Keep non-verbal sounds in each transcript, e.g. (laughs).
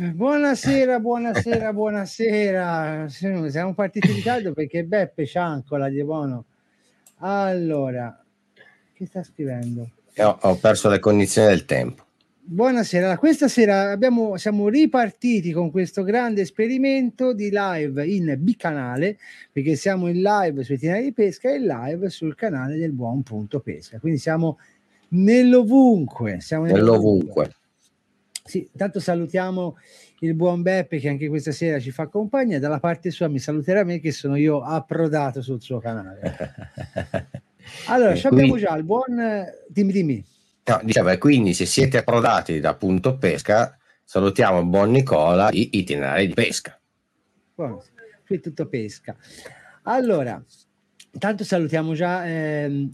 Buonasera, buonasera, buonasera. Siamo partiti in caldo perché Beppe Ciancola di buono. Allora, chi sta scrivendo? Ho, ho perso le condizioni del tempo. Buonasera, questa sera abbiamo, siamo ripartiti con questo grande esperimento di live in bicanale, perché siamo in live sui itinerari di pesca e live sul canale del buon punto pesca. Quindi siamo nell'ovunque. Siamo nell'ovunque. Sì, intanto salutiamo il buon Beppe che anche questa sera ci fa compagnia. Dalla parte sua mi saluterà me che sono io approdato sul suo canale. (laughs) Allora, ci abbiamo già il buon... Dimmi, dimmi. No, diceva, quindi se siete approdati da punto pesca, salutiamo il buon Nicola, i itinerari di pesca. Buono, qui è tutto pesca. Allora, intanto salutiamo già ehm,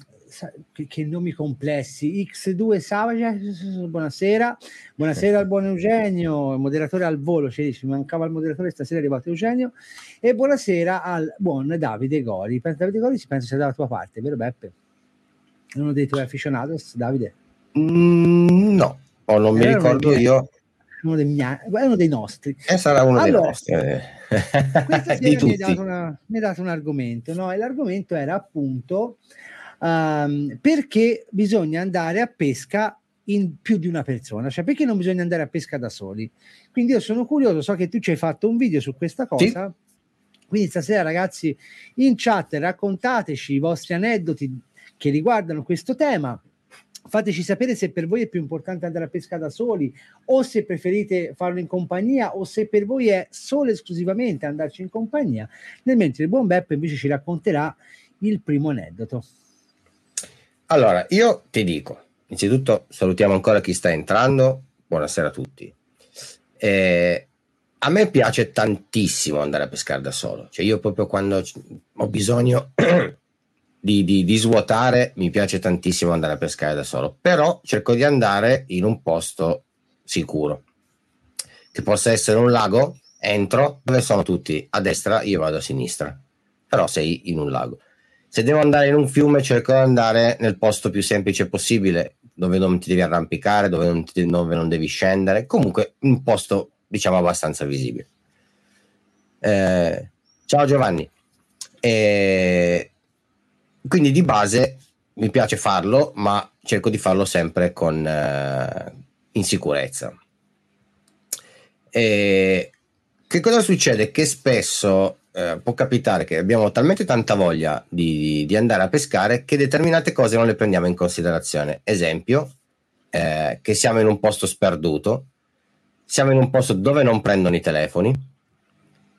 che, che, nomi complessi. X2 Savage, buonasera. Buonasera al buon Eugenio, moderatore al volo, ci dice, mancava il moderatore, stasera è arrivato Eugenio. E buonasera al buon Davide Gori. Davide Gori si pensa sia dalla tua parte, vero Beppe? Uno dei tuoi aficionados, Davide? Mm, no, oh, non mi ricordo io. Uno dei, miei, uno dei nostri. E sarà uno allora, dei nostri. Eh. Questa (laughs) sera mi hai, dato una, mi hai dato un argomento, no? E l'argomento era appunto um, perché bisogna andare a pesca in più di una persona, cioè perché non bisogna andare a pesca da soli. Quindi io sono curioso, so che tu ci hai fatto un video su questa cosa. Sì. Quindi stasera ragazzi in chat raccontateci i vostri aneddoti che riguardano questo tema. Fateci sapere se per voi è più importante andare a pesca da soli o se preferite farlo in compagnia o se per voi è solo e esclusivamente andarci in compagnia, nel mentre il buon Beppe invece ci racconterà il primo aneddoto. Allora, io ti dico, innanzitutto salutiamo ancora chi sta entrando, buonasera a tutti. Eh, a me piace tantissimo andare a pescare da solo, cioè io proprio quando ho bisogno (clears throat) di, di, di, svuotare mi piace tantissimo andare a pescare da solo, però cerco di andare in un posto sicuro, che possa essere un lago, entro, dove sono tutti a destra, io vado a sinistra, però sei in un lago se devo andare in un fiume cerco di andare nel posto più semplice possibile, dove non ti devi arrampicare, dove non, ti, dove non devi scendere, comunque un posto diciamo abbastanza visibile. Eh, ciao Giovanni. Eh, quindi di base mi piace farlo, ma cerco di farlo sempre con, eh, in sicurezza. Che cosa succede? Che spesso eh, può capitare che abbiamo talmente tanta voglia di, di, andare a pescare che determinate cose non le prendiamo in considerazione. Esempio, eh, che siamo in un posto sperduto, siamo in un posto dove non prendono i telefoni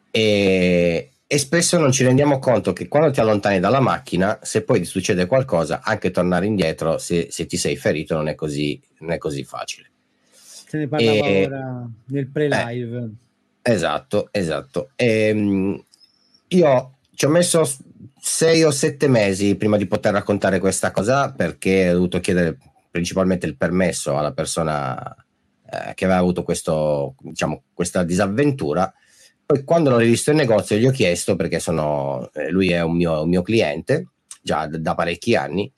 e, e spesso non ci rendiamo conto che quando ti allontani dalla macchina, se poi succede qualcosa, anche tornare indietro, se, se ti sei ferito, non è così, non è così facile. Se ne parlava e, ora nel pre-live. Eh, esatto, esatto. E, ehm, io ci ho messo sei o sette mesi prima di poter raccontare questa cosa perché ho dovuto chiedere principalmente il permesso alla persona eh, che aveva avuto questo, diciamo, questa disavventura. Poi quando l'ho rivisto in negozio gli ho chiesto perché sono, eh, lui è un mio, un mio cliente già da, da parecchi anni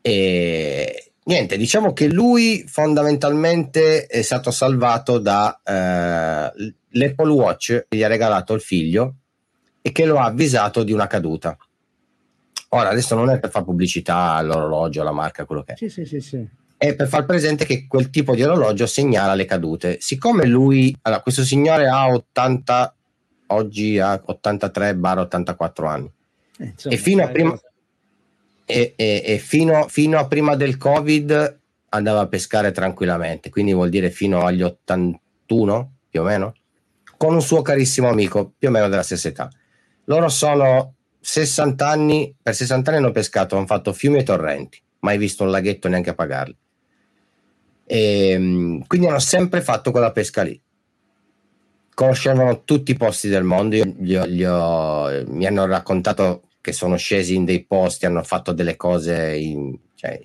e niente, diciamo che lui fondamentalmente è stato salvato da eh, Watch che gli ha regalato il figlio e che lo ha avvisato di una caduta. Ora, adesso non è per fare pubblicità all'orologio, alla marca, quello che è. Sì, sì, sì, sì. È per far presente che quel tipo di orologio segnala le cadute. Siccome lui, allora, questo signore ha 80, oggi ha 83-84 anni. Eh, insomma, e fino a prima, e, e, e fino, fino a prima del Covid andava a pescare tranquillamente, quindi vuol dire fino agli 81 più o meno, con un suo carissimo amico più o meno della stessa età. Loro sono 60 anni, per 60 anni hanno pescato, hanno fatto fiumi e torrenti, mai visto un laghetto neanche a pagarli. E, ehm, quindi hanno sempre fatto quella pesca lì. Conoscevano tutti i posti del mondo, io, gli gli ho, mi hanno raccontato che sono scesi in dei posti, hanno fatto delle cose in, cioè,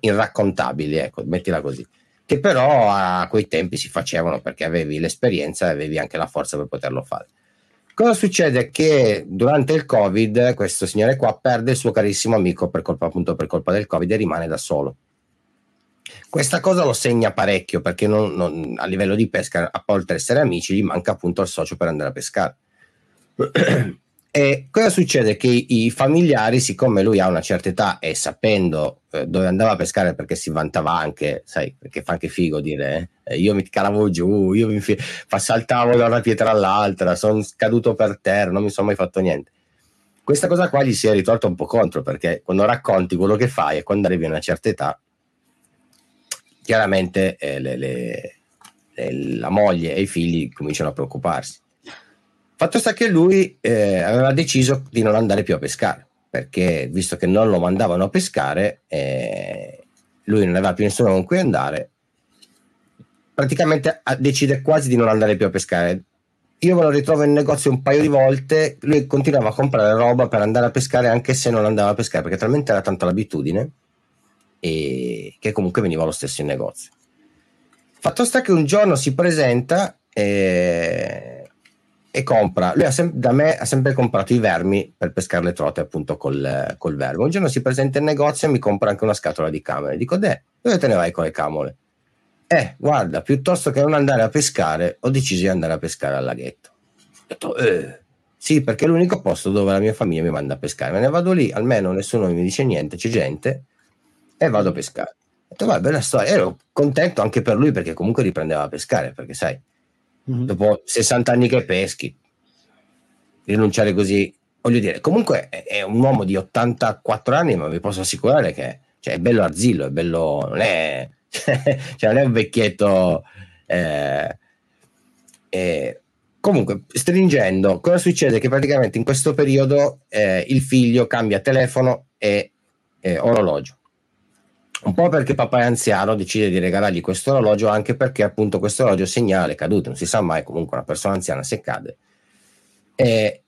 irraccontabili, ecco, mettila così, che però a quei tempi si facevano perché avevi l'esperienza e avevi anche la forza per poterlo fare. Cosa succede? Che durante il Covid questo signore qua perde il suo carissimo amico per colpa, appunto per colpa del Covid e rimane da solo. Questa cosa lo segna parecchio perché non, non, a livello di pesca, a parte essere amici, gli manca appunto il socio per andare a pescare. (clears throat) E cosa succede? Che i familiari, siccome lui ha una certa età e sapendo eh, dove andava a pescare perché si vantava anche, sai, perché fa anche figo dire eh, io mi calavo giù, io mi saltavo da una pietra all'altra, sono caduto per terra, non mi sono mai fatto niente. Questa cosa qua gli si è ritorta un po' contro perché quando racconti quello che fai e quando arrivi a una certa età, chiaramente eh, le, le, le, la moglie e i figli cominciano a preoccuparsi Fatto sta che lui eh, aveva deciso di non andare più a pescare, perché visto che non lo mandavano a pescare, eh, lui non aveva più nessuno con cui andare, praticamente decide quasi di non andare più a pescare. Io me lo ritrovo in negozio un paio di volte, lui continuava a comprare roba per andare a pescare anche se non andava a pescare, perché talmente era tanta l'abitudine e che comunque veniva lo stesso in negozio. Fatto sta che un giorno si presenta e e compra, lui sem- da me ha sempre comprato i vermi per pescare le trote appunto col, col verbo. Un giorno si presenta in negozio e mi compra anche una scatola di camere. Dico, Deh, dove te ne vai con le camole? Eh, guarda, piuttosto che non andare a pescare, ho deciso di andare a pescare al laghetto. Ho detto, eh, sì, perché è l'unico posto dove la mia famiglia mi manda a pescare. Me ne vado lì, almeno nessuno mi dice niente, c'è gente, e vado a pescare. Ho detto, va, bella storia. Ero contento anche per lui perché comunque riprendeva a pescare, perché sai, mm-hmm. dopo 60 anni che peschi, rinunciare così, voglio dire, comunque è un uomo di 84 anni, ma vi posso assicurare che cioè, è bello arzillo, è bello, non è, (laughs) cioè, non è un vecchietto. Eh, eh, comunque, stringendo, cosa succede? Che praticamente in questo periodo eh, il figlio cambia telefono e orologio un po' perché papà è anziano, decide di regalargli questo orologio, anche perché appunto questo orologio segnale caduto, non si sa mai, comunque una persona anziana se cade. E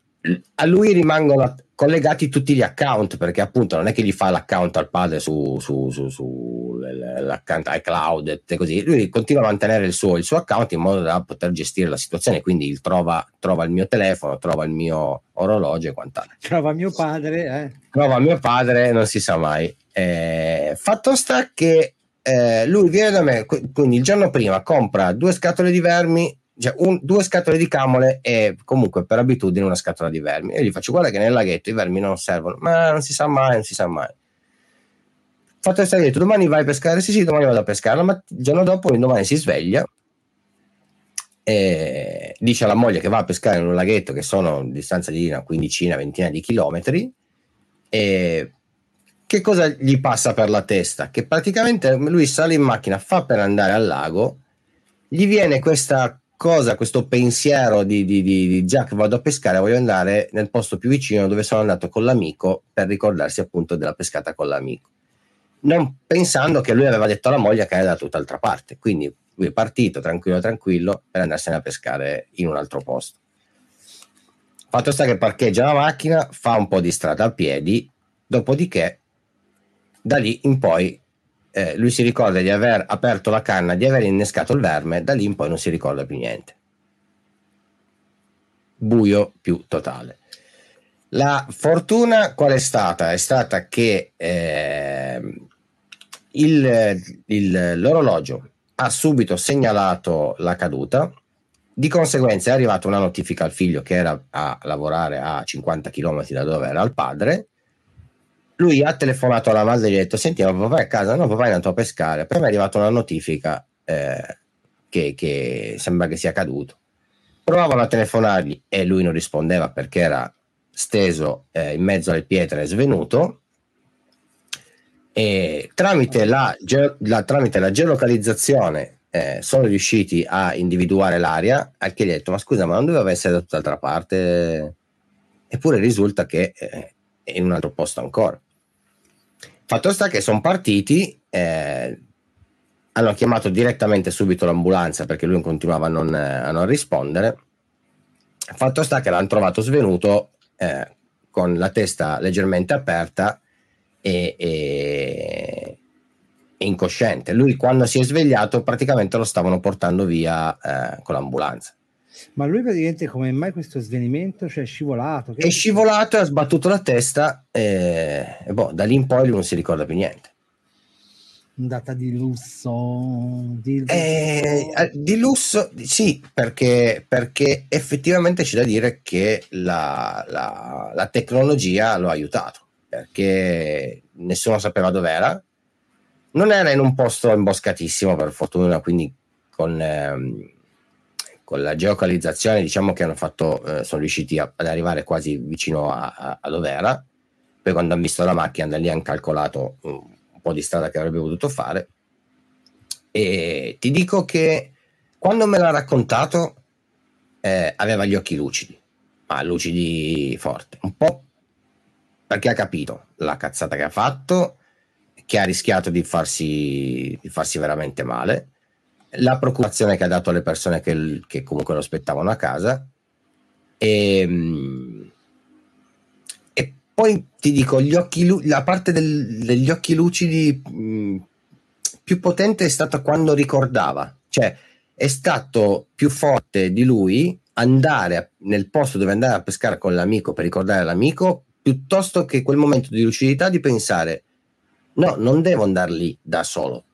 a lui rimangono collegati tutti gli account, perché appunto non è che gli fa l'account al padre su, su, su, su l'account iCloud e così, lui continua a mantenere il suo, il suo, account in modo da poter gestire la situazione, quindi il trova, trova, il mio telefono, trova il mio orologio e quant'altro. Trova mio padre, eh. Trova mio padre, non si sa mai. Eh, fatto sta che eh, lui viene da me, quindi il giorno prima compra due scatole di vermi, cioè un, due scatole di camole e comunque per abitudine una scatola di vermi. E gli faccio guarda che nel laghetto i vermi non servono, ma non si sa mai, non si sa mai. Fatto sta detto, domani vai a pescare? Sì, sì, domani vado a pescare, ma il giorno dopo, domani si sveglia e dice alla moglie che va a pescare in un laghetto che sono a distanza di una quindicina, ventina di chilometri e che cosa gli passa per la testa? Che praticamente lui sale in macchina, fa per andare al lago, gli viene questa cosa, questo pensiero di, di, di, di che vado a pescare, voglio andare nel posto più vicino dove sono andato con l'amico per ricordarsi appunto della pescata con l'amico. Non pensando che lui aveva detto alla moglie che era da tutt'altra parte. Quindi lui è partito tranquillo tranquillo per andarsene a pescare in un altro posto. Fatto sta che parcheggia la macchina, fa un po' di strada a piedi, dopodiché da lì in poi eh, lui si ricorda di aver aperto la canna, di aver innescato il verme, da lì in poi non si ricorda più niente. Buio più totale. La fortuna qual è stata? È stata che eh, il, il, l'orologio ha subito segnalato la caduta, di conseguenza è arrivata una notifica al figlio che era a lavorare a 50 km da dove era il padre lui ha telefonato alla madre e gli ha detto senti ma papà è a casa no papà è andato a pescare poi mi è arrivata una notifica eh, che, che, sembra che sia caduto. Provavano a telefonargli e lui non rispondeva perché era steso eh, in mezzo alle pietre svenuto. E tramite la, la, tramite la geolocalizzazione eh, sono riusciti a individuare l'area al che gli ha detto ma scusa ma non doveva essere da tutt'altra parte? Eppure risulta che eh, in un altro posto ancora Fatto sta che sono partiti, eh, hanno chiamato direttamente subito l'ambulanza perché lui continuava a non, a non rispondere. Fatto sta che l'hanno trovato svenuto eh, con la testa leggermente aperta e, e, e, incosciente. Lui quando si è svegliato praticamente lo stavano portando via eh, con l'ambulanza. Ma lui praticamente come mai questo svenimento? Cioè è scivolato? È scivolato e ha sbattuto la testa e, e boh, da lì in poi lui non si ricorda più niente. Data di lusso, di lusso. Eh, eh, di lusso sì, perché, perché, effettivamente c'è da dire che la, la, la tecnologia lo ha aiutato, perché nessuno sapeva dov'era, non era in un posto imboscatissimo per fortuna, quindi con, ehm, con la geocalizzazione diciamo che hanno fatto, eh, sono riusciti a, ad arrivare quasi vicino a, a, a dove era. Poi quando hanno visto la macchina da lì hanno calcolato un, un po' di strada che avrebbe potuto fare. E ti dico che quando me l'ha raccontato eh, aveva gli occhi lucidi, ma lucidi forte, un po' perché ha capito la cazzata che ha fatto, che ha rischiato di farsi, di farsi veramente male la preoccupazione che ha dato alle persone che, che comunque lo aspettavano a casa. E, ehm, e poi ti dico gli occhi, la parte del, degli occhi lucidi mh, più potente è stata quando ricordava. Cioè è stato più forte di lui andare a, nel posto dove andare a pescare con l'amico per ricordare l'amico piuttosto che quel momento di lucidità di pensare no non devo andare lì da solo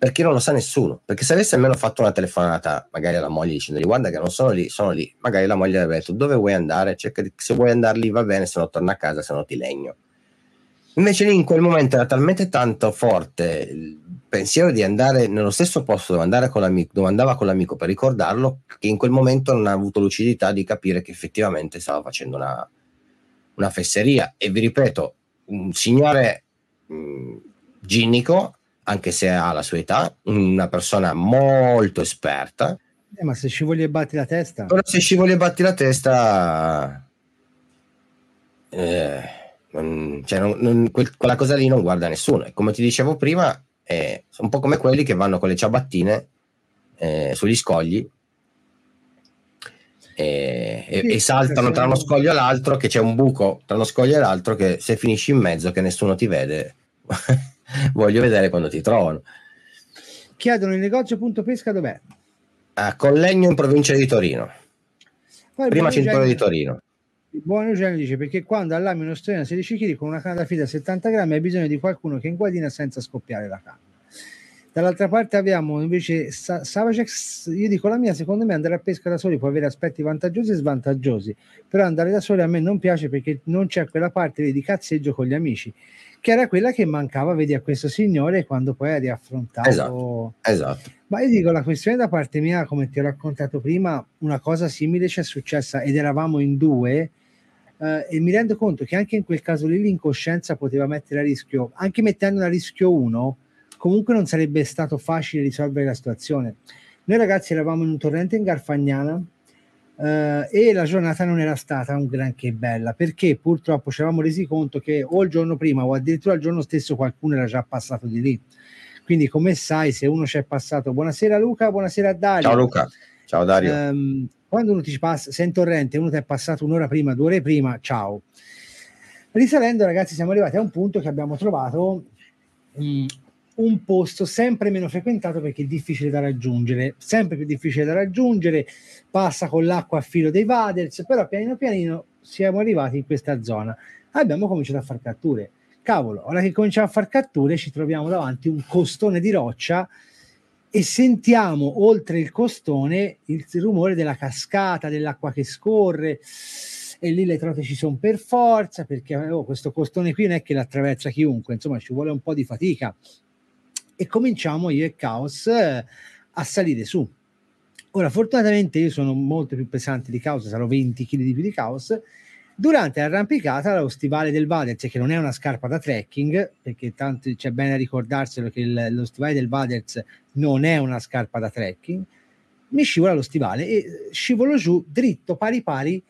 perché non lo sa nessuno. Perché se avesse almeno fatto una telefonata, magari alla moglie dicendogli guarda che non sono lì, sono lì, magari la moglie avrebbe detto dove vuoi andare? Cerca di, se vuoi andare lì va bene, se no torna a casa, se no ti legno. Invece lì in quel momento era talmente tanto forte il pensiero di andare nello stesso posto dove, con dove andava con l'amico per ricordarlo, che in quel momento non ha avuto lucidità di capire che effettivamente stava facendo una, una fesseria. E vi ripeto, un signore mh, ginnico anche se ha la sua età, una persona molto esperta. Eh, ma se scivoli e batti la testa? Però se scivoli e batti la testa... Eh, non, cioè non, non, quel, quella cosa lì non guarda nessuno. E come ti dicevo prima, è un po' come quelli che vanno con le ciabattine eh, sugli scogli e, sì, e, saltano tra uno scoglio e l'altro, che c'è un buco tra uno scoglio e l'altro, che se finisci in mezzo, che nessuno ti vede, (laughs) (laughs) voglio vedere quando ti trovano. Chiedono il negozio punto pesca dov'è? A Collegno in provincia di Torino. Poi Prima cintura di Torino. Il buon Eugenio dice perché quando allami uno strano 16 kg con una canna da fida a 70 grammi hai bisogno di qualcuno che inguadina senza scoppiare la canna. Dall'altra parte abbiamo invece Savacek, io dico la mia, secondo me andare a pesca da soli può avere aspetti vantaggiosi e svantaggiosi, però andare da soli a me non piace perché non c'è quella parte di cazzeggio con gli amici che era quella che mancava, vedi, a questo signore quando poi ha riaffrontato. Esatto, esatto. Ma io dico, la questione da parte mia, come ti ho raccontato prima, una cosa simile ci è successa ed eravamo in due eh, e mi rendo conto che anche in quel caso lì l'incoscienza poteva mettere a rischio, anche mettendo a rischio uno, comunque non sarebbe stato facile risolvere la situazione. Noi ragazzi eravamo in un torrente in Garfagnana, Uh, e la giornata non era stata un granché bella perché purtroppo ci eravamo resi conto che o il giorno prima o addirittura il giorno stesso qualcuno era già passato di lì. Quindi, come sai, se uno ci è passato, buonasera Luca, buonasera Dario. Ciao Luca, ciao Dario. Um, quando uno ti passa, sei in torrente, uno ti è passato un'ora prima, due ore prima, ciao. Risalendo, ragazzi, siamo arrivati a un punto che abbiamo trovato um, un posto sempre meno frequentato perché è difficile da raggiungere, sempre più difficile da raggiungere, passa con l'acqua a filo dei vaders, però pianino pianino siamo arrivati in questa zona. Abbiamo cominciato a fare catture. Cavolo, ora che cominciamo a fare catture ci troviamo davanti un costone di roccia e sentiamo oltre il costone il rumore della cascata, dell'acqua che scorre e lì le trote ci sono per forza perché oh, questo costone qui non è che l'attraversa chiunque, insomma ci vuole un po' di fatica e cominciamo io e Caos eh, a salire su. Ora, fortunatamente io sono molto più pesante di Caos, sarò 20 kg di più di Caos. Durante l'arrampicata, lo stivale del Vaders, che non è una scarpa da trekking, perché tanto c'è bene a ricordarselo che il, lo stivale del Vaders non è una scarpa da trekking, mi scivola lo stivale e scivolo giù dritto pari pari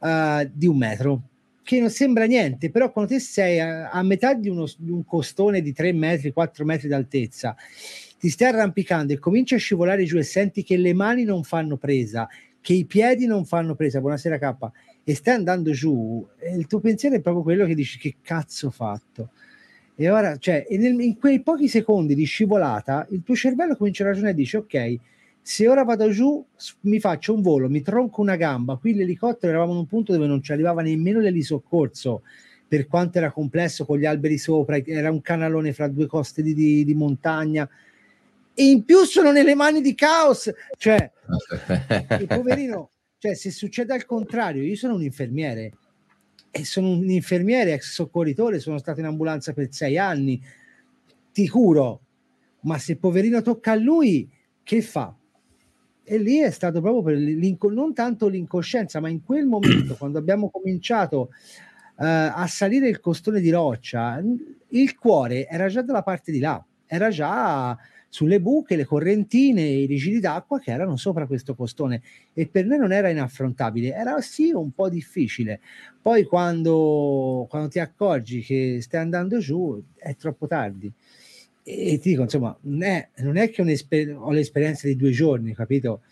uh, di un metro che non sembra niente, però quando te sei a, a metà di, uno, di, un costone di 3 metri, 4 metri d'altezza, ti stai arrampicando e cominci a scivolare giù e senti che le mani non fanno presa, che i piedi non fanno presa, buonasera K, e stai andando giù, il tuo pensiero è proprio quello che dici che cazzo ho fatto. E ora, cioè, nel, in quei pochi secondi di scivolata, il tuo cervello comincia a ragionare e dice, ok, se ora vado giù, mi faccio un volo, mi tronco una gamba. Qui l'elicottero eravamo in un punto dove non ci arrivava nemmeno l'elisoccorso per quanto era complesso con gli alberi sopra, era un canalone fra due coste di, di, di montagna. E in più sono nelle mani di caos, cioè, il (laughs) poverino, cioè, se succede al contrario, io sono un infermiere e sono un infermiere, ex soccorritore, sono stato in ambulanza per sei anni, ti curo, ma se poverino tocca a lui, che fa? E lì è stato proprio per non tanto l'incoscienza, ma in quel momento, (clears throat) quando abbiamo cominciato uh, a salire il costone di roccia, il cuore era già dalla parte di là, era già sulle buche, le correntine, i rigidi d'acqua che erano sopra questo costone e per noi non era inaffrontabile, era sì un po' difficile. Poi quando, quando ti accorgi che stai andando giù è troppo tardi. E, ti dico, insomma, non è, non è che ho l'esperienza di due giorni, capito?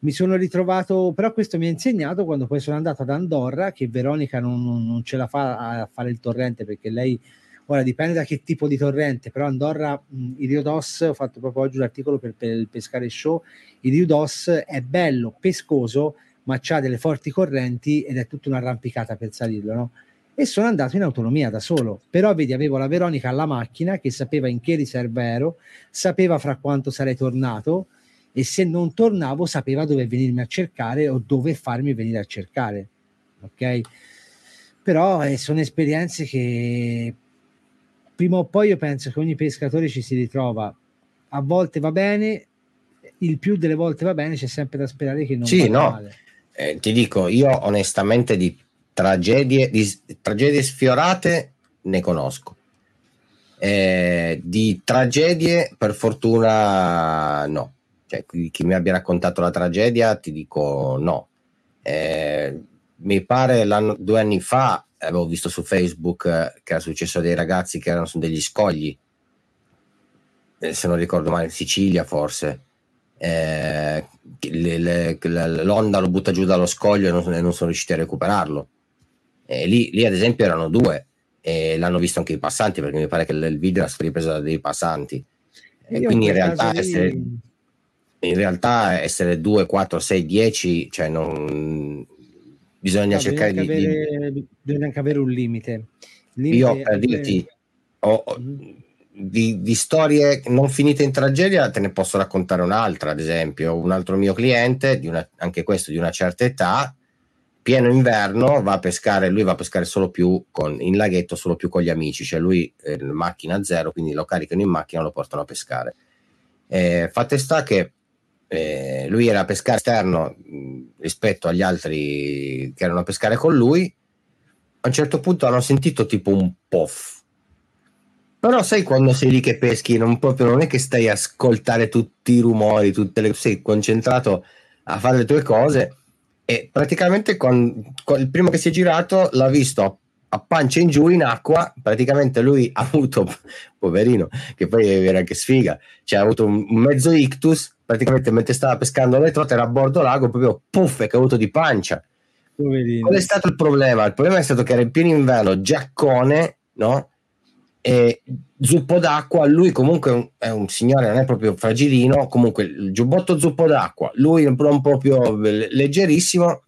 Mi sono ritrovato, però questo mi ha insegnato quando poi sono andato ad Andorra che Veronica non, non, ce la fa a fare il torrente perché lei Ora dipende da che tipo di torrente, però Andorra, il Rio Dos, ho fatto proprio oggi un articolo per, per il Pescare Show, il Rio Dos è bello, pescoso, ma ha delle forti correnti ed è tutta un'arrampicata per salirlo, no? E sono andato in autonomia da solo, però vedi, avevo la Veronica alla macchina che sapeva in che riserva ero, sapeva fra quanto sarei tornato e se non tornavo sapeva dove venirmi a cercare o dove farmi venire a cercare, ok? Però eh, sono esperienze che prima o poi io penso che ogni pescatore ci si ritrova. A volte va bene, il più delle volte va bene, c'è sempre da sperare che non sì, no. Eh, ti dico, io onestamente di tragedie, di tragedie sfiorate ne conosco. Eh, di tragedie, per fortuna, no. Cioè, chi mi abbia raccontato la tragedia, ti dico no. Eh, mi pare due anni fa avevo visto su Facebook eh, che era successo a dei ragazzi che erano su degli scogli, eh, se non ricordo male, in Sicilia forse. Eh, le, le, l'onda lo butta giù dallo scoglio e non, e non sono riusciti a recuperarlo. Lì, lì, ad esempio, erano due e l'hanno visto anche i passanti perché mi pare che il video era stato ripreso da dei passanti. E quindi in realtà, lì... essere, in realtà essere 2, 4, 6, 10, cioè non, bisogna no, cercare bisogna di, avere, di... Bisogna anche avere un limite. limite Io per dirti, ho, ho, mm-hmm. di, di, storie non finite in tragedia te ne posso raccontare un'altra, ad esempio, un altro mio cliente, di una, anche questo di una certa età, pieno inverno, va a pescare, lui va a pescare solo più con, in laghetto, solo più con gli amici, cioè lui eh, macchina zero, quindi lo caricano in macchina e lo portano a pescare. Eh, fate sta che eh, lui era a pescare esterno mh, rispetto agli altri che erano a pescare con lui. A un certo punto hanno sentito tipo un poff. Però sai quando sei lì che peschi, non, proprio, non è che stai a ascoltare tutti i rumori, tutte le, sei concentrato a fare le tue cose e praticamente con, con il primo che si è girato l'ha visto a pancia in giù in acqua, praticamente lui (laughs) ha avuto, poverino, che poi era anche sfiga, cioè ha avuto un, mezzo ictus, praticamente mentre stava pescando le trote era a bordo lago, proprio puff, è caduto di pancia. Poverino. Qual è stato il problema? Il problema è stato che era in pieno inverno, giaccone, no? E zuppo d'acqua, lui comunque è un, è un, signore, non è proprio fragilino, comunque il giubbotto zuppo d'acqua, lui non proprio leggerissimo,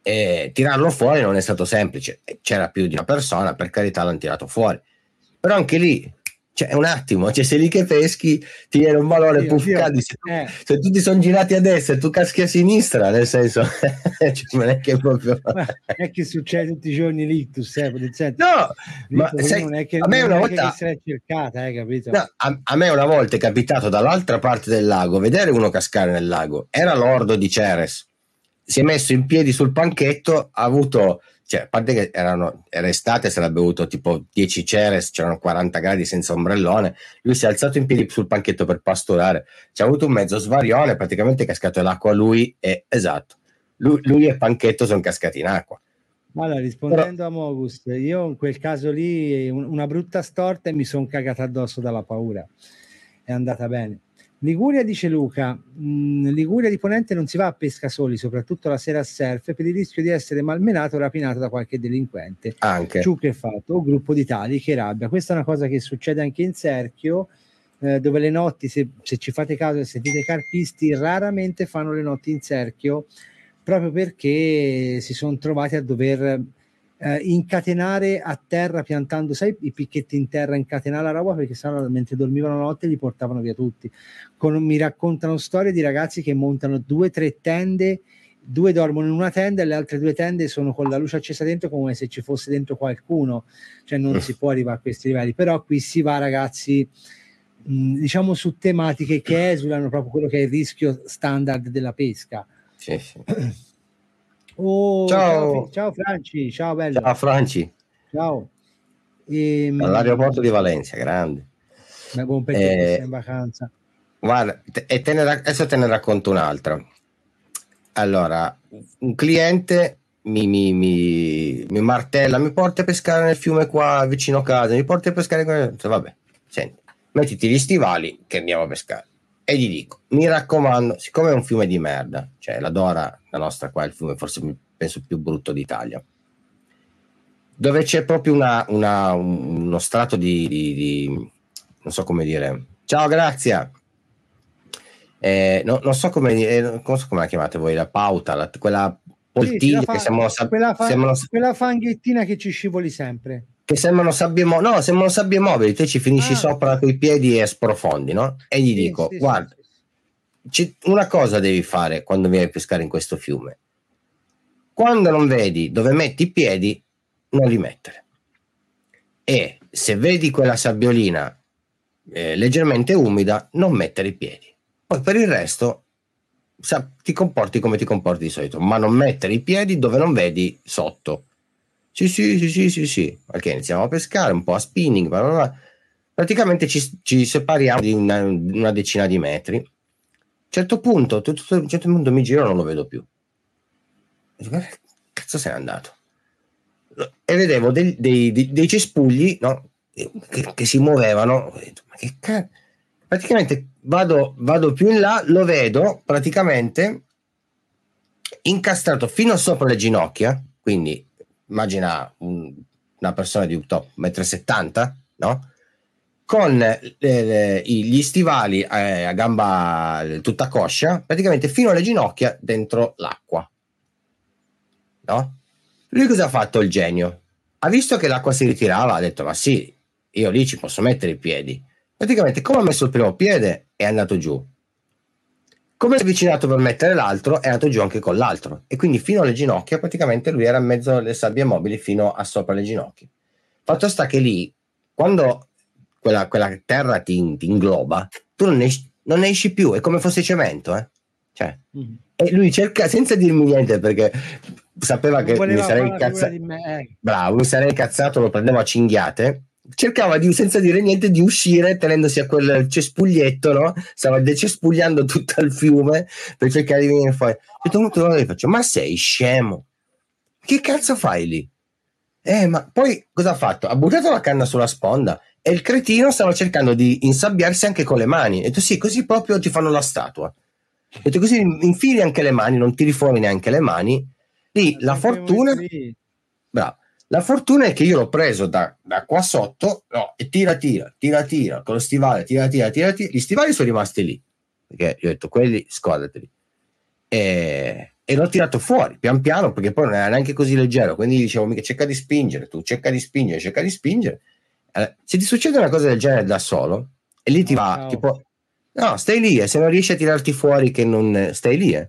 e tirarlo fuori non è stato semplice. C'era più di una persona, per carità l'hanno tirato fuori. Però anche lì, cioè, un attimo, cioè, se lì che peschi ti viene un valore io, puff, io, cadi, se, eh. se, tutti sono girati a destra e tu caschi a sinistra, nel senso, (laughs) cioè, non è che proprio... Ma è che succede tutti i giorni l'ictus, eh, no, ma sai, non è che, a me una volta... Cercata, eh, capito? No, a, a, me una volta è capitato dall'altra parte del lago vedere uno cascare nel lago, era l'ordo di Ceres si è messo in piedi sul panchetto, ha avuto, cioè, a parte che erano, era estate, sarebbe avuto tipo 10 ceres, c'erano 40 gradi senza ombrellone, lui si è alzato in piedi sul panchetto per pastorare, c'è avuto un mezzo svarione, praticamente è cascato l'acqua a lui e, esatto, lui, lui e panchetto sono cascati in acqua. Allora, rispondendo Però... a Mogus, io in quel caso lì una brutta storta e mi sono cagata addosso dalla paura. È andata bene. Liguria dice Luca, mh, mm, Liguria di Ponente non si va a pesca soli, soprattutto la sera a surf, per il rischio di essere malmenato o rapinato da qualche delinquente. Anche. Ciù che fatto, o gruppo di tali che rabbia. Questa è una cosa che succede anche in Serchio, eh, dove le notti, se, se, ci fate caso e sentite carpisti, raramente fanno le notti in Serchio, proprio perché si sono trovati a dover eh, incatenare a terra piantando, sai, i picchetti in terra, incatenare la roba perché sennò mentre dormivano la notte li portavano via tutti. Con, mi raccontano storie di ragazzi che montano due o tre tende due dormono in una tenda e le altre due tende sono con la luce accesa dentro come se ci fosse dentro qualcuno, cioè non si (laughs) può arrivare a questi livelli, però qui si va ragazzi mh, diciamo su tematiche che esulano proprio quello che è il rischio standard della pesca. Sì, sì. (clears throat) Oh, ciao. ciao. Franci, ciao bello. Ciao Franci. Ciao. E, ehm, All'aeroporto di Valencia, grande. Ma buon perché eh, in vacanza. Guarda, te, e te ne, adesso te ne racconto un'altra allora, un cliente mi, mi, mi, mi, martella, mi porta a pescare nel fiume qua vicino a casa, mi porta a pescare. Qua. Vabbè, senti, mettiti gli stivali che andiamo a pescare. E gli dico, mi raccomando, siccome è un fiume di merda, cioè la Dora, la nostra qua, è il fiume forse penso più brutto d'Italia, dove c'è proprio una, una, uno strato di, di, di, non so come dire, ciao, grazie, eh, no, non so come, eh, non so come la chiamate voi, la pauta, la, quella poltiglia sì, che sembrano, sab- quella, fa- sembrano, quella fanghettina che ci scivoli sempre. Che sembrano sabbie, mo- no, sembrano sabbie mobili, te ci finisci ah. sopra con i piedi e sprofondi, no? E gli sì, dico, sì, guarda, una cosa devi fare quando vieni a pescare in questo fiume. Quando non vedi dove metti i piedi, non li mettere. E se vedi quella sabbiolina eh, leggermente umida, non mettere i piedi poi per il resto sa, ti comporti come ti comporti di solito, ma non mettere i piedi dove non vedi sotto. Sì, sì, sì, sì, sì, sì. Ok, iniziamo a pescare un po' a spinning, bla bla bla. praticamente ci, ci, separiamo di una, una, decina di metri. A un certo punto, tutto, a un certo punto mi giro e non lo vedo più. Cazzo sei andato? E vedevo dei, dei, dei, dei cespugli no? che, che, si muovevano. Ma che cazzo? Praticamente vado, vado più in là, lo vedo praticamente incastrato fino sopra le ginocchia, quindi immagina un, una persona di un top 1,70 m, no? Con le, gli stivali eh, a gamba tutta coscia, praticamente fino alle ginocchia dentro l'acqua. No? Lui cosa ha fatto il genio? Ha visto che l'acqua si ritirava, ha detto: Ma sì, io lì ci posso mettere i piedi. Praticamente, come ha messo il primo piede, è andato giù. Come si è avvicinato per mettere l'altro, è andato giù anche con l'altro. E quindi fino alle ginocchia, praticamente lui era in mezzo alle sabbie mobili fino a sopra le ginocchia. Fatto sta che lì, quando quella, quella terra ti, ti, ingloba, tu non esci, non esci più, è come fosse cemento, eh? Cioè, mm-hmm. E lui cerca, senza dirmi niente, perché sapeva che mi sarei incazzato. Bravo, mi sarei incazzato, lo prendevo a cinghiate cercava di, senza dire niente di uscire tenendosi a quel cespuglietto, no? Stava decespugliando tutto il fiume per cercare di venire fuori. E tutto il gli faccio, ma sei scemo? Che cazzo fai lì? Eh, ma poi cosa ha fatto? Ha buttato la canna sulla sponda e il cretino stava cercando di insabbiarsi anche con le mani. E tu sì, così proprio ti fanno la statua. E tu così infili anche le mani, non tiri fuori neanche le mani. Lì la fortuna... Bravo la fortuna è che io l'ho preso da, da qua sotto no, e tira, tira, tira, tira, con lo stivale, tira, tira, tira, tira. Gli stivali sono rimasti lì, perché io ho detto, quelli scordateli. E, e l'ho tirato fuori, pian piano, perché poi non era neanche così leggero. Quindi dicevo, mica, cerca di spingere, tu cerca di spingere, cerca di spingere. Eh, se ti succede una cosa del genere da solo, e lì ti oh, va, tipo, no, stai lì, e se non riesci a tirarti fuori, che non stai lì, eh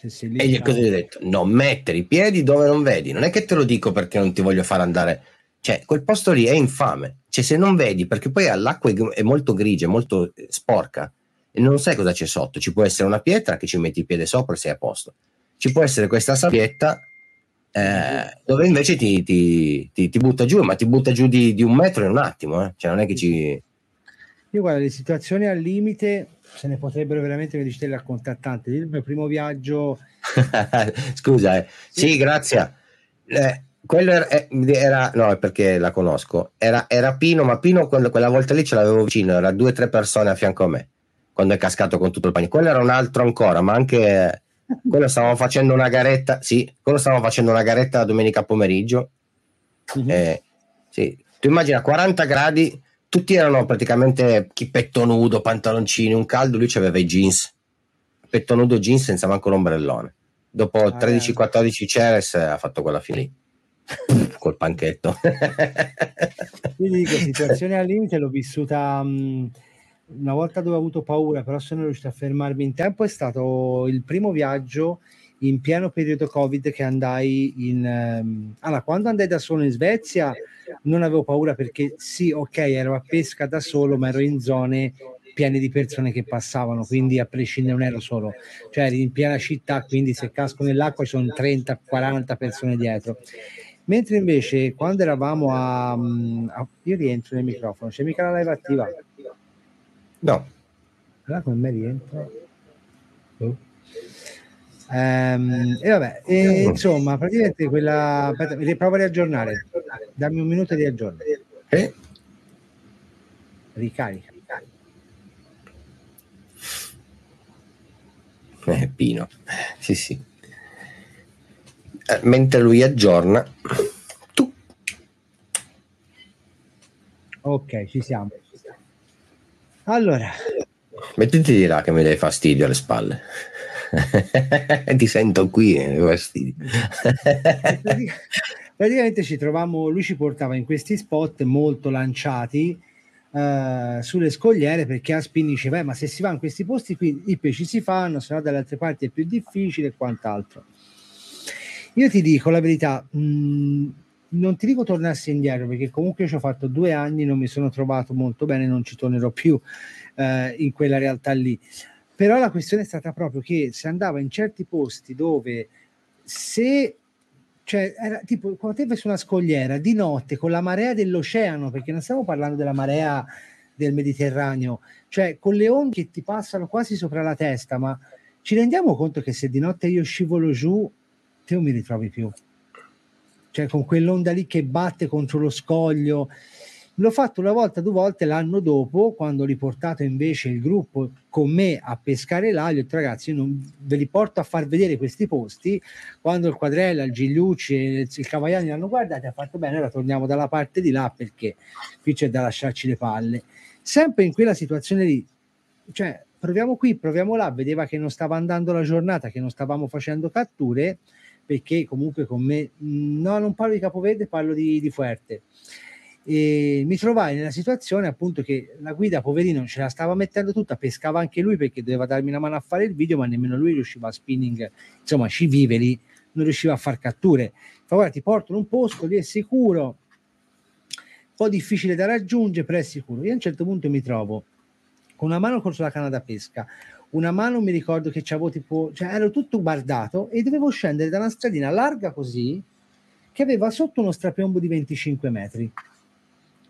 e gli cosa gli ho detto? Non mettere i piedi dove non vedi. Non è che te lo dico perché non ti voglio far andare. Cioè, quel posto lì è infame. Cioè, se non vedi, perché poi l'acqua è molto grigia, molto eh, sporca, e non sai cosa c'è sotto. Ci può essere una pietra che ci metti il piede sopra e sei a posto. Ci può essere questa sabbietta eh, dove invece ti, ti, ti, ti, butta giù, ma ti butta giù di, di un metro in un attimo. Eh. Cioè, non è che ci. Io guardo le situazioni al limite se ne potrebbero veramente dici te raccontare tante. Il mio primo viaggio. (laughs) Scusa, eh. sì. sì, grazie. Eh, quello era, eh, era, no, perché la conosco. Era, era Pino, ma Pino quando, quella volta lì ce l'avevo vicino, era due o tre persone a fianco a me quando è cascato con tutto il panico. Quello era un altro ancora, ma anche quello stavamo facendo una garetta. Sì, quello stavamo facendo una garetta domenica pomeriggio. Mm-hmm. Eh, sì. Tu immagina 40 gradi tutti erano praticamente petto nudo, pantaloncini, un caldo, lui aveva i jeans, petto nudo jeans senza manco l'ombrellone. dopo ah, 13-14 Ceres ha fatto quella fine lì (laughs) col panchetto. (laughs) Quindi dico, situazione al limite l'ho vissuta um, una volta dove ho avuto paura, però sono riuscito a fermarmi in tempo. È stato il primo viaggio in pieno periodo Covid che andai in... Um, allora, quando andai da solo in Svezia non avevo paura perché sì, ok, ero a pesca da solo, ma ero in zone piene di persone che passavano, quindi a prescindere non ero solo, cioè eri in piena città, quindi se casco nell'acqua ci sono 30-40 persone dietro. Mentre invece quando eravamo a, a, io rientro nel microfono, c'è mica la live attiva? No. Allora come me rientro? Oh. Um, e vabbè, e, insomma, praticamente quella. Aspetta, riprovo a riaggiornare. Dammi un minuto di aggiornare. Eh? Ricarica. Eh, Pino, sì, sì. Eh, mentre lui aggiorna, tu. Ok, ci siamo. Allora, mettiti di là che mi dai fastidio alle spalle. (laughs) Ti sento qui, eh, fastidio. Praticamente ci trovavamo, lui ci portava in questi spot molto lanciati uh, sulle scogliere perché a Spin diceva ma se si va in questi posti qui i pesci si fanno, se no dalle altre parti è più difficile e quant'altro. Io ti dico la verità, mh, mm, non ti dico tornassi indietro perché comunque ci ho fatto due anni, non mi sono trovato molto bene, non ci tornerò più uh, in quella realtà lì. Però la questione è stata proprio che si andava in certi posti dove se cioè era tipo quando te su una scogliera di notte con la marea dell'oceano, perché non stiamo parlando della marea del Mediterraneo, cioè con le onde che ti passano quasi sopra la testa, ma ci rendiamo conto che se di notte io scivolo giù, te non mi ritrovi più. Cioè con quell'onda lì che batte contro lo scoglio, L'ho fatto una volta, due volte l'anno dopo, quando ho riportato invece il gruppo con me a pescare là. Gli ho detto, ragazzi, io non ve li porto a far vedere questi posti. Quando il Quadrella, il Gigliucci e il Cavagliani l'hanno guardato, ha fatto bene, ora torniamo dalla parte di là perché qui c'è da lasciarci le palle. Sempre in quella situazione lì, cioè, proviamo qui, proviamo là. Vedeva che non stava andando la giornata, che non stavamo facendo catture, perché comunque con me, no, non parlo di Capoverde, parlo di, di Fuerte e mi trovai nella situazione appunto che la guida poverino ce la stava mettendo tutta pescava anche lui perché doveva darmi una mano a fare il video ma nemmeno lui riusciva a spinning insomma ci vive lì non riusciva a far catture. Fa guarda ti porto in un posto lì è sicuro un po' difficile da raggiungere però è sicuro io a un certo punto mi trovo con una mano contro la canna da pesca una mano mi ricordo che c'avevo tipo cioè ero tutto guardato e dovevo scendere da una stradina larga così che aveva sotto uno strapiombo di 25 metri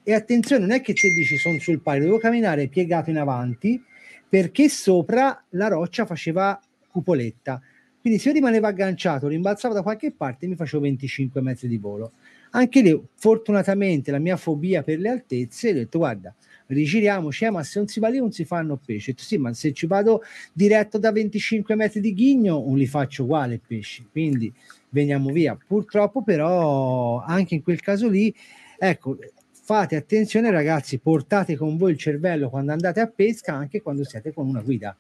e attenzione, non è che te dici sono sul pari, dovevo camminare piegato in avanti perché sopra la roccia faceva cupoletta. Quindi se io rimanevo agganciato, rimbalzavo da qualche parte, mi facevo 25 metri di volo. Anche lì, fortunatamente, la mia fobia per le altezze, ho detto, guarda, rigiriamoci, eh, ma se non si va lì non si fanno pesci. Detto, sì, ma se ci vado diretto da 25 metri di ghigno, non li faccio uguali pesci. Quindi veniamo via. Purtroppo, però, anche in quel caso lì, ecco, fate attenzione ragazzi, portate con voi il cervello quando andate a pesca anche quando siete con una guida,